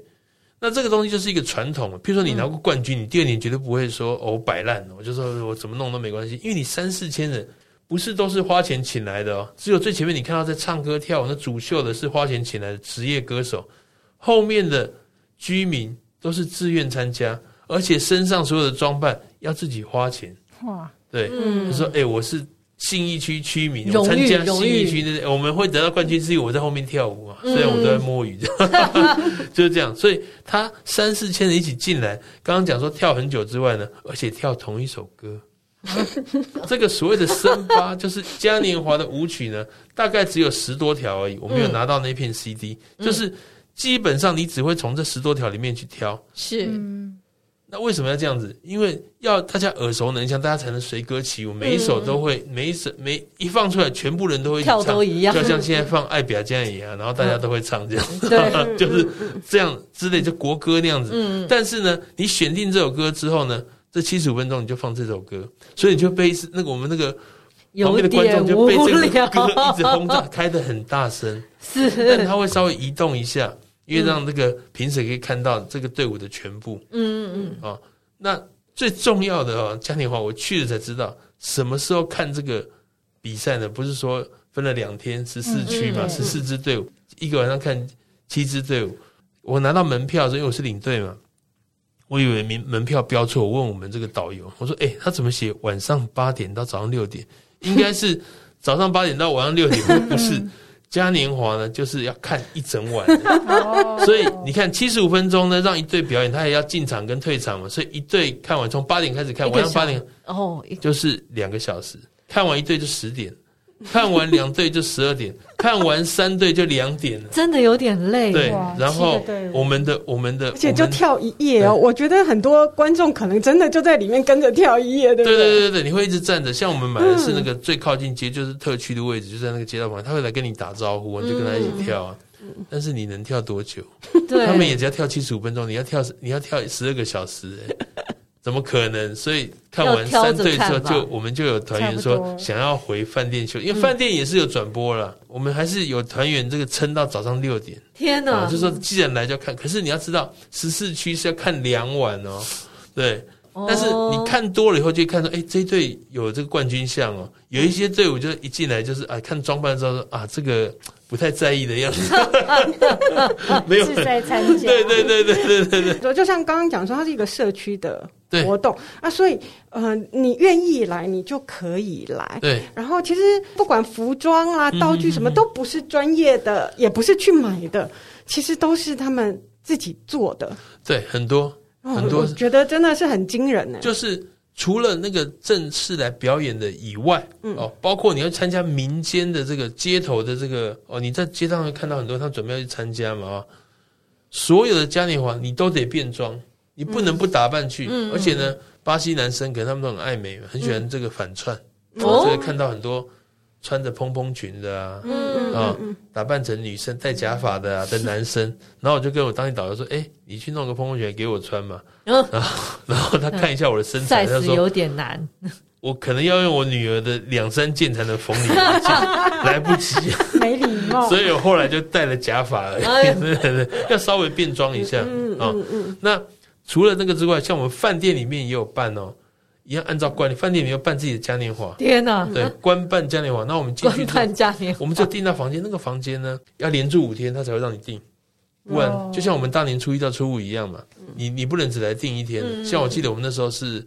那这个东西就是一个传统。譬如说你拿过冠军，你第二年绝对不会说哦摆烂，我就说我怎么弄都没关系，因为你三四千人。不是都是花钱请来的哦，只有最前面你看到在唱歌跳舞那主秀的是花钱请来的职业歌手，后面的居民都是自愿参加，而且身上所有的装扮要自己花钱。哇，对，嗯，就说哎，我是信义区区民，我参加信义区的，我们会得到冠军，是因为我在后面跳舞啊，虽然我都在摸鱼，就是这样。所以他三四千人一起进来，刚刚讲说跳很久之外呢，而且跳同一首歌。这个所谓的森巴就是嘉年华的舞曲呢，大概只有十多条而已。我没有拿到那片 CD，嗯，就是基本上你只会从这十多条里面去挑。是，那为什么要这样子？因为要大家耳熟能详，大家才能随歌起舞。每一首都会，每一首每一放出来，全部人都会唱，跳都一样，就像现在放《爱表家》一样，然后大家都会唱这样，对，就是这样之类，就国歌那样子。嗯，但是呢，你选定这首歌之后呢？这七十五分钟你就放这首歌，所以你就被那个我们那个旁边的观众就被这个歌一直轰炸，开的很大声。是，但他会稍微移动一下，因为让这个评审可以看到这个队伍的全部。嗯嗯嗯。啊，那最重要的哦，嘉年华我去了才知道，什么时候看这个比赛呢？不是说分了两天十四区嘛，十四支队伍，一个晚上看七支队伍。我拿到门票，因为我是领队嘛。我以为门门票标错，我问我们这个导游，我说：“诶、欸，他怎么写晚上八点到早上六点？应该是早上八点到晚上六点，不是？嘉年华呢，就是要看一整晚。所以你看，七十五分钟呢，让一队表演，他也要进场跟退场嘛。所以一队看完，从八点开始看，晚上八点哦，就是两个小时，看完一队就十点。”看完两队就十二点，看完三队就两点了，真的有点累。对，然后我们的我们的，而且就跳一夜哦。我觉得很多观众可能真的就在里面跟着跳一夜，对不对？对对对对，你会一直站着。像我们买的是那个最靠近街，就是特区的位置，就在那个街道旁，他会来跟你打招呼，你就跟他一起跳啊。但是你能跳多久？他们也只要跳七十五分钟，你要跳你要跳十二个小时，哎。怎么可能？所以看完三队之后，就我们就有团员说想要回饭店休息，因为饭店也是有转播了。嗯、我们还是有团员这个撑到早上六点。天哪！啊、就说既然来就要看，可是你要知道十四区是要看两晚哦。对，哦、但是你看多了以后，就看到哎，这一队有这个冠军相哦。有一些队伍就一进来就是啊，看装扮之后说啊，这个。不太在意的样子，没有是在参加。对对对对对对对，就像刚刚讲说，它是一个社区的活动啊，所以呃，你愿意来，你就可以来。对，然后其实不管服装啊、道具什么，都不是专业的，也不是去买的，其实都是他们自己做的。对，很多很多，我觉得真的是很惊人呢。就是除了那个正式来表演的以外，嗯、哦，包括你要参加民间的这个街头的这个哦，你在街上会看到很多他准备要去参加嘛啊、哦，所有的嘉年华你都得变装，你不能不打扮去，嗯、而且呢，巴西男生可能他们都很爱美，很喜欢这个反串，嗯、哦，这个看到很多。穿着蓬蓬裙的啊，嗯啊，打扮成女生戴假发的啊的男生，然后我就跟我当地导游说：“哎，你去弄个蓬蓬裙给我穿嘛。”然后，然后他看一下我的身材，他说有点难，我可能要用我女儿的两三件才能缝你一件，来不及，没礼貌。所以我后来就戴了假发而已，对对对，要稍微变装一下啊。那除了那个之外，像我们饭店里面也有办哦。一样按照惯例，饭店里面要办自己的嘉年华。天哪！对，官办嘉年华。那我们进去办嘉年华，我们就订到房间。那个房间呢，要连住五天，他才会让你订。不然，就像我们大年初一到初五一样嘛，你你不能只来订一天。像我记得我们那时候是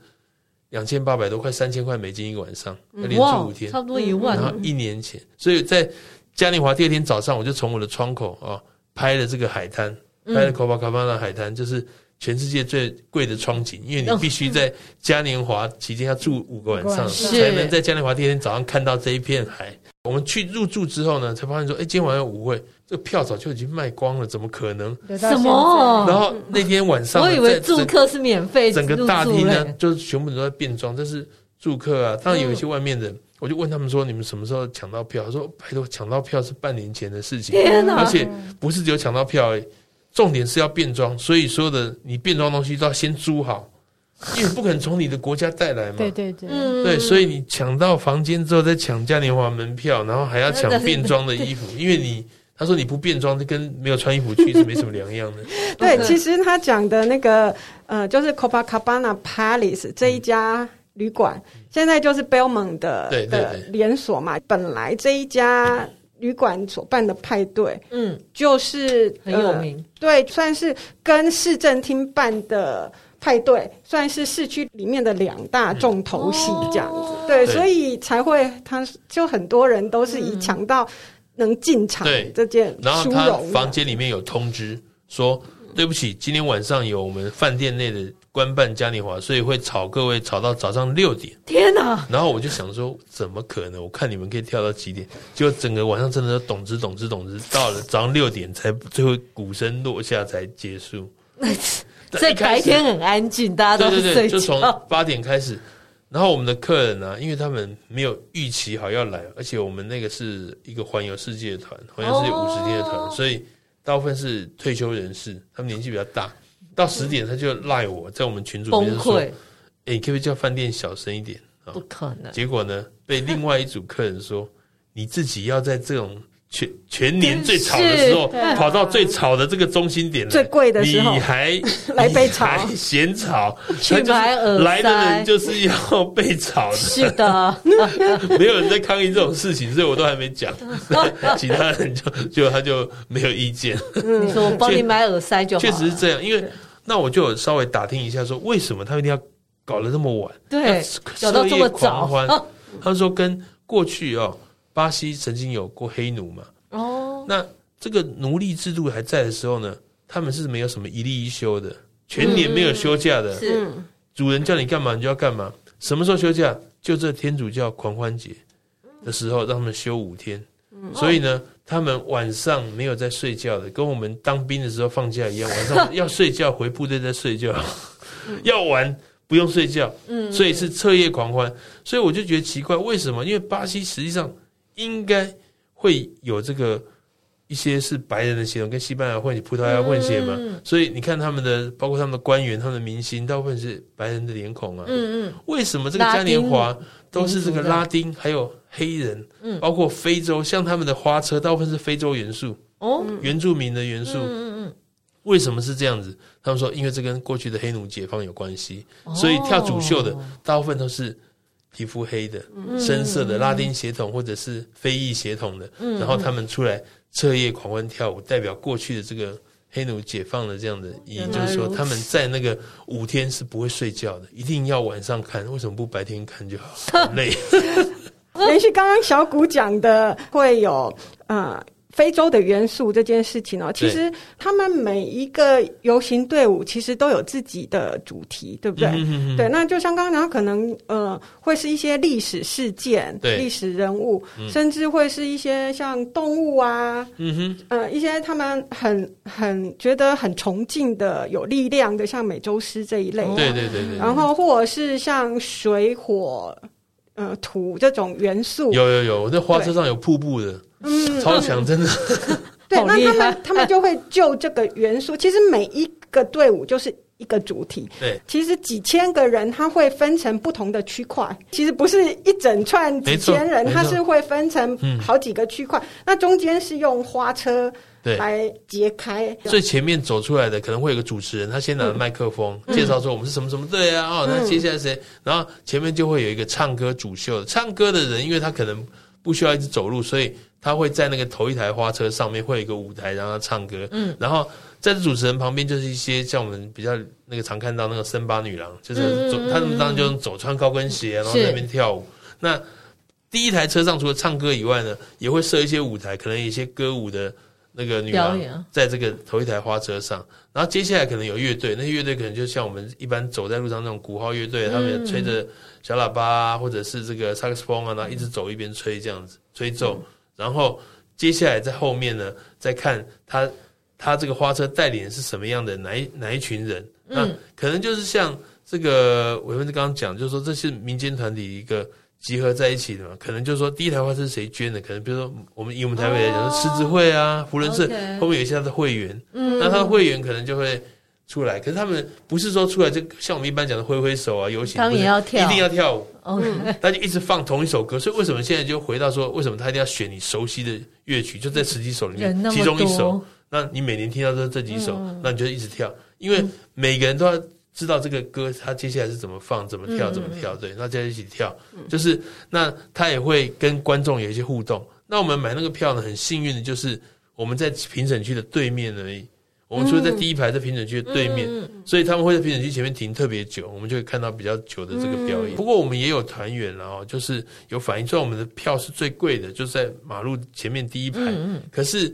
两千八百多块，三千块美金一个晚上，要连住五天，差不多一万。然后一年前，所以在嘉年华第二天早上，我就从我的窗口啊拍了这个海滩，拍了 Copacabana 海滩，就是。全世界最贵的窗景，因为你必须在嘉年华期间要住五个晚上，才能在嘉年华第二天早上看到这一片海。我们去入住之后呢，才发现说，哎，今天晚上有舞会，这个票早就已经卖光了，怎么可能？什么？然后那天晚上，我以为住客是免费，整个大厅呢，就是全部都在变装，这是住客啊。当然有一些外面的，我就问他们说，你们什么时候抢到票？他说，拜托，抢到票是半年前的事情，天哪！而且不是只有抢到票而已。重点是要变装，所以所有的你变装东西都要先租好，因为不可能从你的国家带来嘛。对对对，对，所以你抢到房间之后再抢嘉年华门票，然后还要抢 变装的衣服，因为你他说你不变装就跟没有穿衣服去是没什么两样的。对，其实他讲的那个呃，就是 Copacabana Palace 这一家旅馆，现在就是 Belmond 的的连锁嘛，本来这一家。旅馆所办的派对，嗯，就是很有名，呃，对，算是跟市政厅办的派对，算是市区里面的两大重头戏这样子，嗯、对，对，所以才会，他就很多人都是以抢到能进场这件，嗯，然后他房间里面有通知说，对不起，今天晚上有我们饭店内的。官办嘉年华，所以会吵各位吵到早上六点。天哪！然后我就想说，怎么可能？我看你们可以跳到几点？结果整个晚上真的咚之咚之咚之，到了早上六点才最后鼓声落下才结束。所以白天很安静，大家都睡。对对对，就从八点开始。然后我们的客人呢、啊，因为他们没有预期好要来，而且我们那个是一个环游世界团，环游世界五十天的团，哦、所以大部分是退休人士，他们年纪比较大。到十点，他就赖我在我们群组里面说：“哎，可不可以叫饭店小声一点？”不可能。结果呢，被另外一组客人说：“你自己要在这种全全年最吵的时候，跑到最吵的这个中心点来，最贵的时候，你还来 被吵，嫌吵？去买耳塞，来的人就是要被吵的。是的，没有人在抗议这种事情，所以我都还没讲。其他人就就他就没有意见。你说我帮你买耳塞就好。确实是这样，因为。那我就稍微打听一下，说为什么他一定要搞得这么晚？对，搞到这么早。他说跟过去哦，巴西曾经有过黑奴嘛。哦。那这个奴隶制度还在的时候呢，他们是没有什么一例一休的，全年没有休假的。是。主人叫你干嘛，你就要干嘛。什么时候休假？就这天主教狂欢节的时候，让他们休五天。所以呢。他们晚上没有在睡觉的，跟我们当兵的时候放假一样，晚上 要睡觉回部队再睡觉，要玩不用睡觉，嗯所以是彻夜狂欢。所以我就觉得奇怪，为什么？因为巴西实际上应该会有这个一些是白人的血统，跟西班牙混血、葡萄牙混血嘛，所以你看他们的，包括他们的官员、他们的明星，大部分是白人的脸孔啊。嗯嗯，为什么这个嘉年华都是这个拉丁还有？黑人，嗯，包括非洲，像他们的花车，大部分是非洲元素，哦，原住民的元素，嗯嗯嗯，为什么是这样子？他们说，因为这跟过去的黑奴解放有关系，所以跳主秀的大部分都是皮肤黑的、深色的拉丁血统或者是非裔血统的，然后他们出来彻夜狂欢跳舞，代表过去的这个黑奴解放的这样的意义，就是说他们在那个五天是不会睡觉的，一定要晚上看，为什么不白天看就好？好累。连续刚刚小谷讲的会有呃非洲的元素这件事情哦，其实他们每一个游行队伍其实都有自己的主题，对不对？嗯、哼哼对，那就像刚刚讲，可能呃会是一些历史事件、历史人物，嗯、甚至会是一些像动物啊，嗯哼，呃，一些他们很很觉得很崇敬的、有力量的，像美洲狮这一类。的，对对对对。然后或者是像水火呃土这种元素，有有有，我在花车上有瀑布的。嗯，超强，真的。对，那他们他们就会就这个元素，其实每一个队伍就是一个主题。对，其实几千个人，他会分成不同的区块。其实不是一整串几千人，他是会分成好几个区块。嗯、那中间是用花车对来揭开。最前面走出来的可能会有个主持人，他先拿着麦克风、嗯、介绍说我们是什么什么队啊。哦，那接下来谁？然后前面就会有一个唱歌主秀，唱歌的人，因为他可能不需要一直走路，所以。他会在那个头一台花车上面会有一个舞台，让他唱歌。嗯，然后在这主持人旁边就是一些像我们比较那个常看到那个森巴女郎，就是走，他们当然就走穿高跟鞋，然后在那边跳舞。那第一台车上除了唱歌以外呢，也会设一些舞台，可能有一些歌舞的那个女郎在这个头一台花车上。然后接下来可能有乐队，那些乐队可能就像我们一般走在路上那种鼓号乐队，他们也吹着小喇叭啊，或者是这个萨克斯风啊，然后一直走一边吹这样子吹奏。然后接下来在后面呢，再看他他这个花车带领人是什么样的哪一哪一群人？嗯、那可能就是像这个伟芬刚刚讲，就是说这是民间团体一个集合在一起的嘛。可能就是说第一台花车是谁捐的？可能比如说我们以我们台北来讲，狮、哦、子会啊、胡人社后面有一些他的会员，嗯、那他的会员可能就会。出来，可是他们不是说出来就像我们一般讲的挥挥手啊、游行，他们也要跳，一定要跳舞。Okay 他就一直放同一首歌，所以为什么现在就回到说，为什么他一定要选你熟悉的乐曲，就在十几首里面其中一首？那你每年听到这这几首，嗯、那你就一直跳，因为每个人都要知道这个歌，它接下来是怎么放、怎么跳、怎么跳。对，那大家一起跳，就是那他也会跟观众有一些互动。那我们买那个票呢，很幸运的就是我们在评审区的对面而已。我们除了在第一排，在评审区的对面，嗯、所以他们会在评审区前面停特别久，我们就会看到比较久的这个表演。嗯、不过我们也有团员然后就是有反映，虽然我们的票是最贵的，就是在马路前面第一排，嗯、可是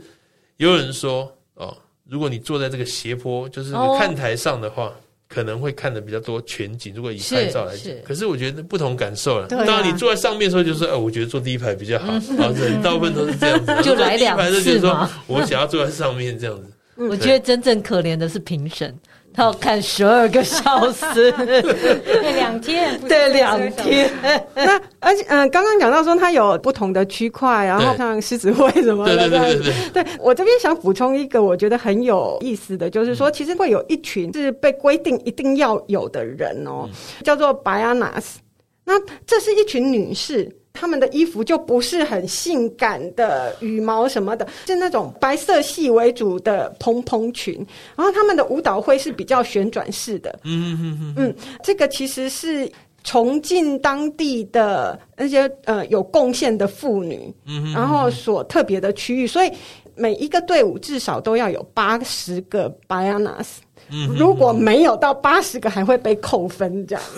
有人说哦，如果你坐在这个斜坡，就是看台上的话，哦、可能会看的比较多全景。如果以拍照来讲，可是我觉得不同感受了。啊、当然你坐在上面的时候，就是说，哦，我觉得坐第一排比较好。啊，人大部分都是这样子，就来两次嘛。我想要坐在上面这样子。我觉得真正可怜的是评审，他要看十二个小时，对，两天，对，两天。那而且，嗯，刚刚讲到说它有不同的区块，然后像狮子会什么的，对对对对。对，我这边想补充一个，我觉得很有意思的就是说，其实会有一群是被规定一定要有的人哦，叫做 Baianas。那这是一群女士。他们的衣服就不是很性感的羽毛什么的，是那种白色系为主的蓬蓬裙。然后他们的舞蹈会是比较旋转式的。嗯嗯嗯嗯，这个其实是重庆当地的那些呃有贡献的妇女，嗯，然后所特别的区域，所以每一个队伍至少都要有八十个 Baianas。嗯，如果没有到八十个，还会被扣分这样。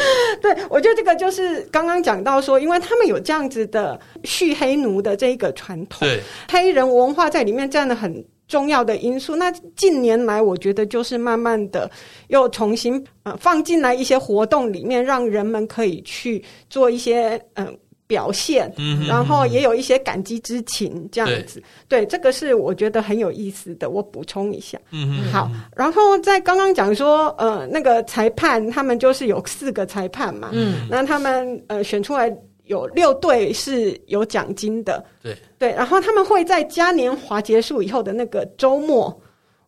对，我觉得这个就是刚刚讲到说，因为他们有这样子的蓄黑奴的这一个传统，对，黑人文化在里面占了很重要的因素。那近年来，我觉得就是慢慢的又重新呃放进来一些活动里面，让人们可以去做一些嗯。呃表现，然后也有一些感激之情，这样子。对，对，这个是我觉得很有意思的。我补充一下，嗯，好。然后在刚刚讲说，呃，那个裁判他们就是有四个裁判嘛，嗯，那他们呃选出来有六队是有奖金的，对对。然后他们会在嘉年华结束以后的那个周末，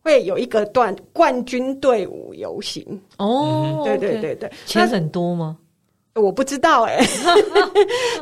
会有一个段冠军队伍游行。哦，对对对对，钱很多吗？我不知道哎、欸，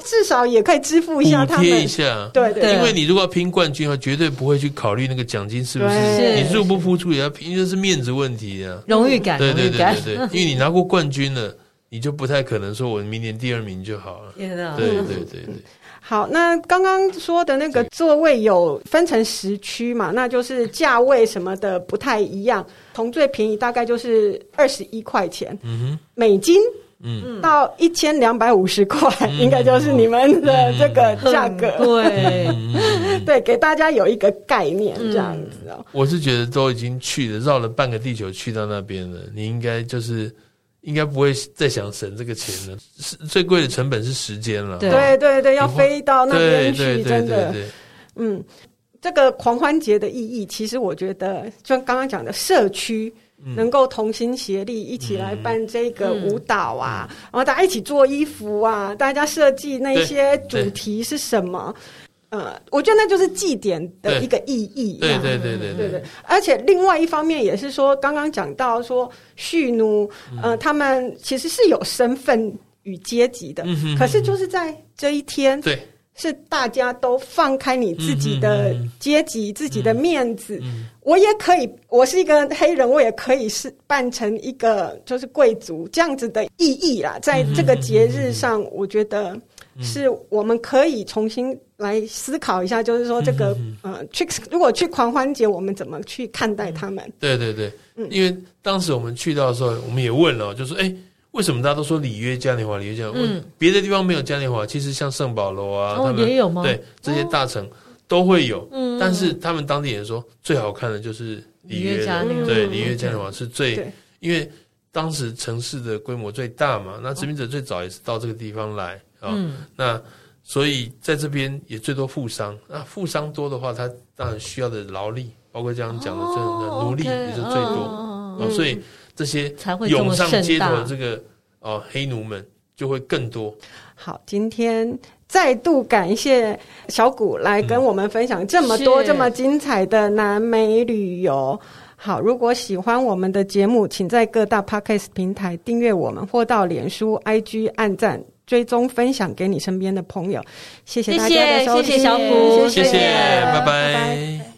至少也可以支付一下他贴一下。对对，因为你如果要拼冠军的话，绝对不会去考虑那个奖金是不是你入不敷出，也要拼，这是面子问题啊，荣誉感。对对对对对，因为你拿过冠军了，你就不太可能说我明年第二名就好了。对对对对对。好，那刚刚说的那个座位有分成十区嘛，那就是价位什么的不太一样，从最便宜大概就是二十一块钱，嗯哼，美金。嗯，到一千两百五十块，应该就是你们的这个价格。对，对，给大家有一个概念，这样子哦。我是觉得都已经去了，绕了半个地球去到那边了，你应该就是应该不会再想省这个钱了。是最贵的成本是时间了。对对对对，要飞到那边去，真的。嗯，这个狂欢节的意义，其实我觉得，就刚刚讲的社区。能够同心协力一起来办这个舞蹈啊，嗯嗯、然后大家一起做衣服啊，大家设计那些主题是什么？呃，我觉得那就是祭典的一个意义。对对对对对对对。而且另外一方面也是说，刚刚讲到说，蓄奴呃，他们其实是有身份与阶级的，嗯、可是就是在这一天，对。是大家都放开你自己的阶级、嗯、自己的面子，嗯、我也可以，我是一个黑人，我也可以是扮成一个就是贵族这样子的意义啦。在这个节日上，我觉得是我们可以重新来思考一下，就是说这个呃，去如果去狂欢节，我们怎么去看待他们？对对对，嗯，因为当时我们去到的时候，我们也问了，就是哎。为什么大家都说里约嘉年华？里约嘉年华，嗯，别的地方没有嘉年华，其实像圣保罗啊，他们也有吗？对，这些大城都会有。嗯，但是他们当地人说，最好看的就是里约嘉年华。对，里约嘉年华是最，因为当时城市的规模最大嘛。那殖民者最早也是到这个地方来啊。那所以在这边也最多富商。那富商多的话，他当然需要的劳力，包括这样讲的这样的奴隶也是最多啊。所以。这些涌上街头的这个哦黑奴们就会更多。好，今天再度感谢小谷来跟我们分享这么多这么精彩的南美旅游。好，如果喜欢我们的节目，请在各大 Podcast 平台订阅我们，或到脸书、IG 按赞、追踪、分享给你身边的朋友。谢谢大家的收听，谢谢，小古，谢谢，拜拜。拜拜。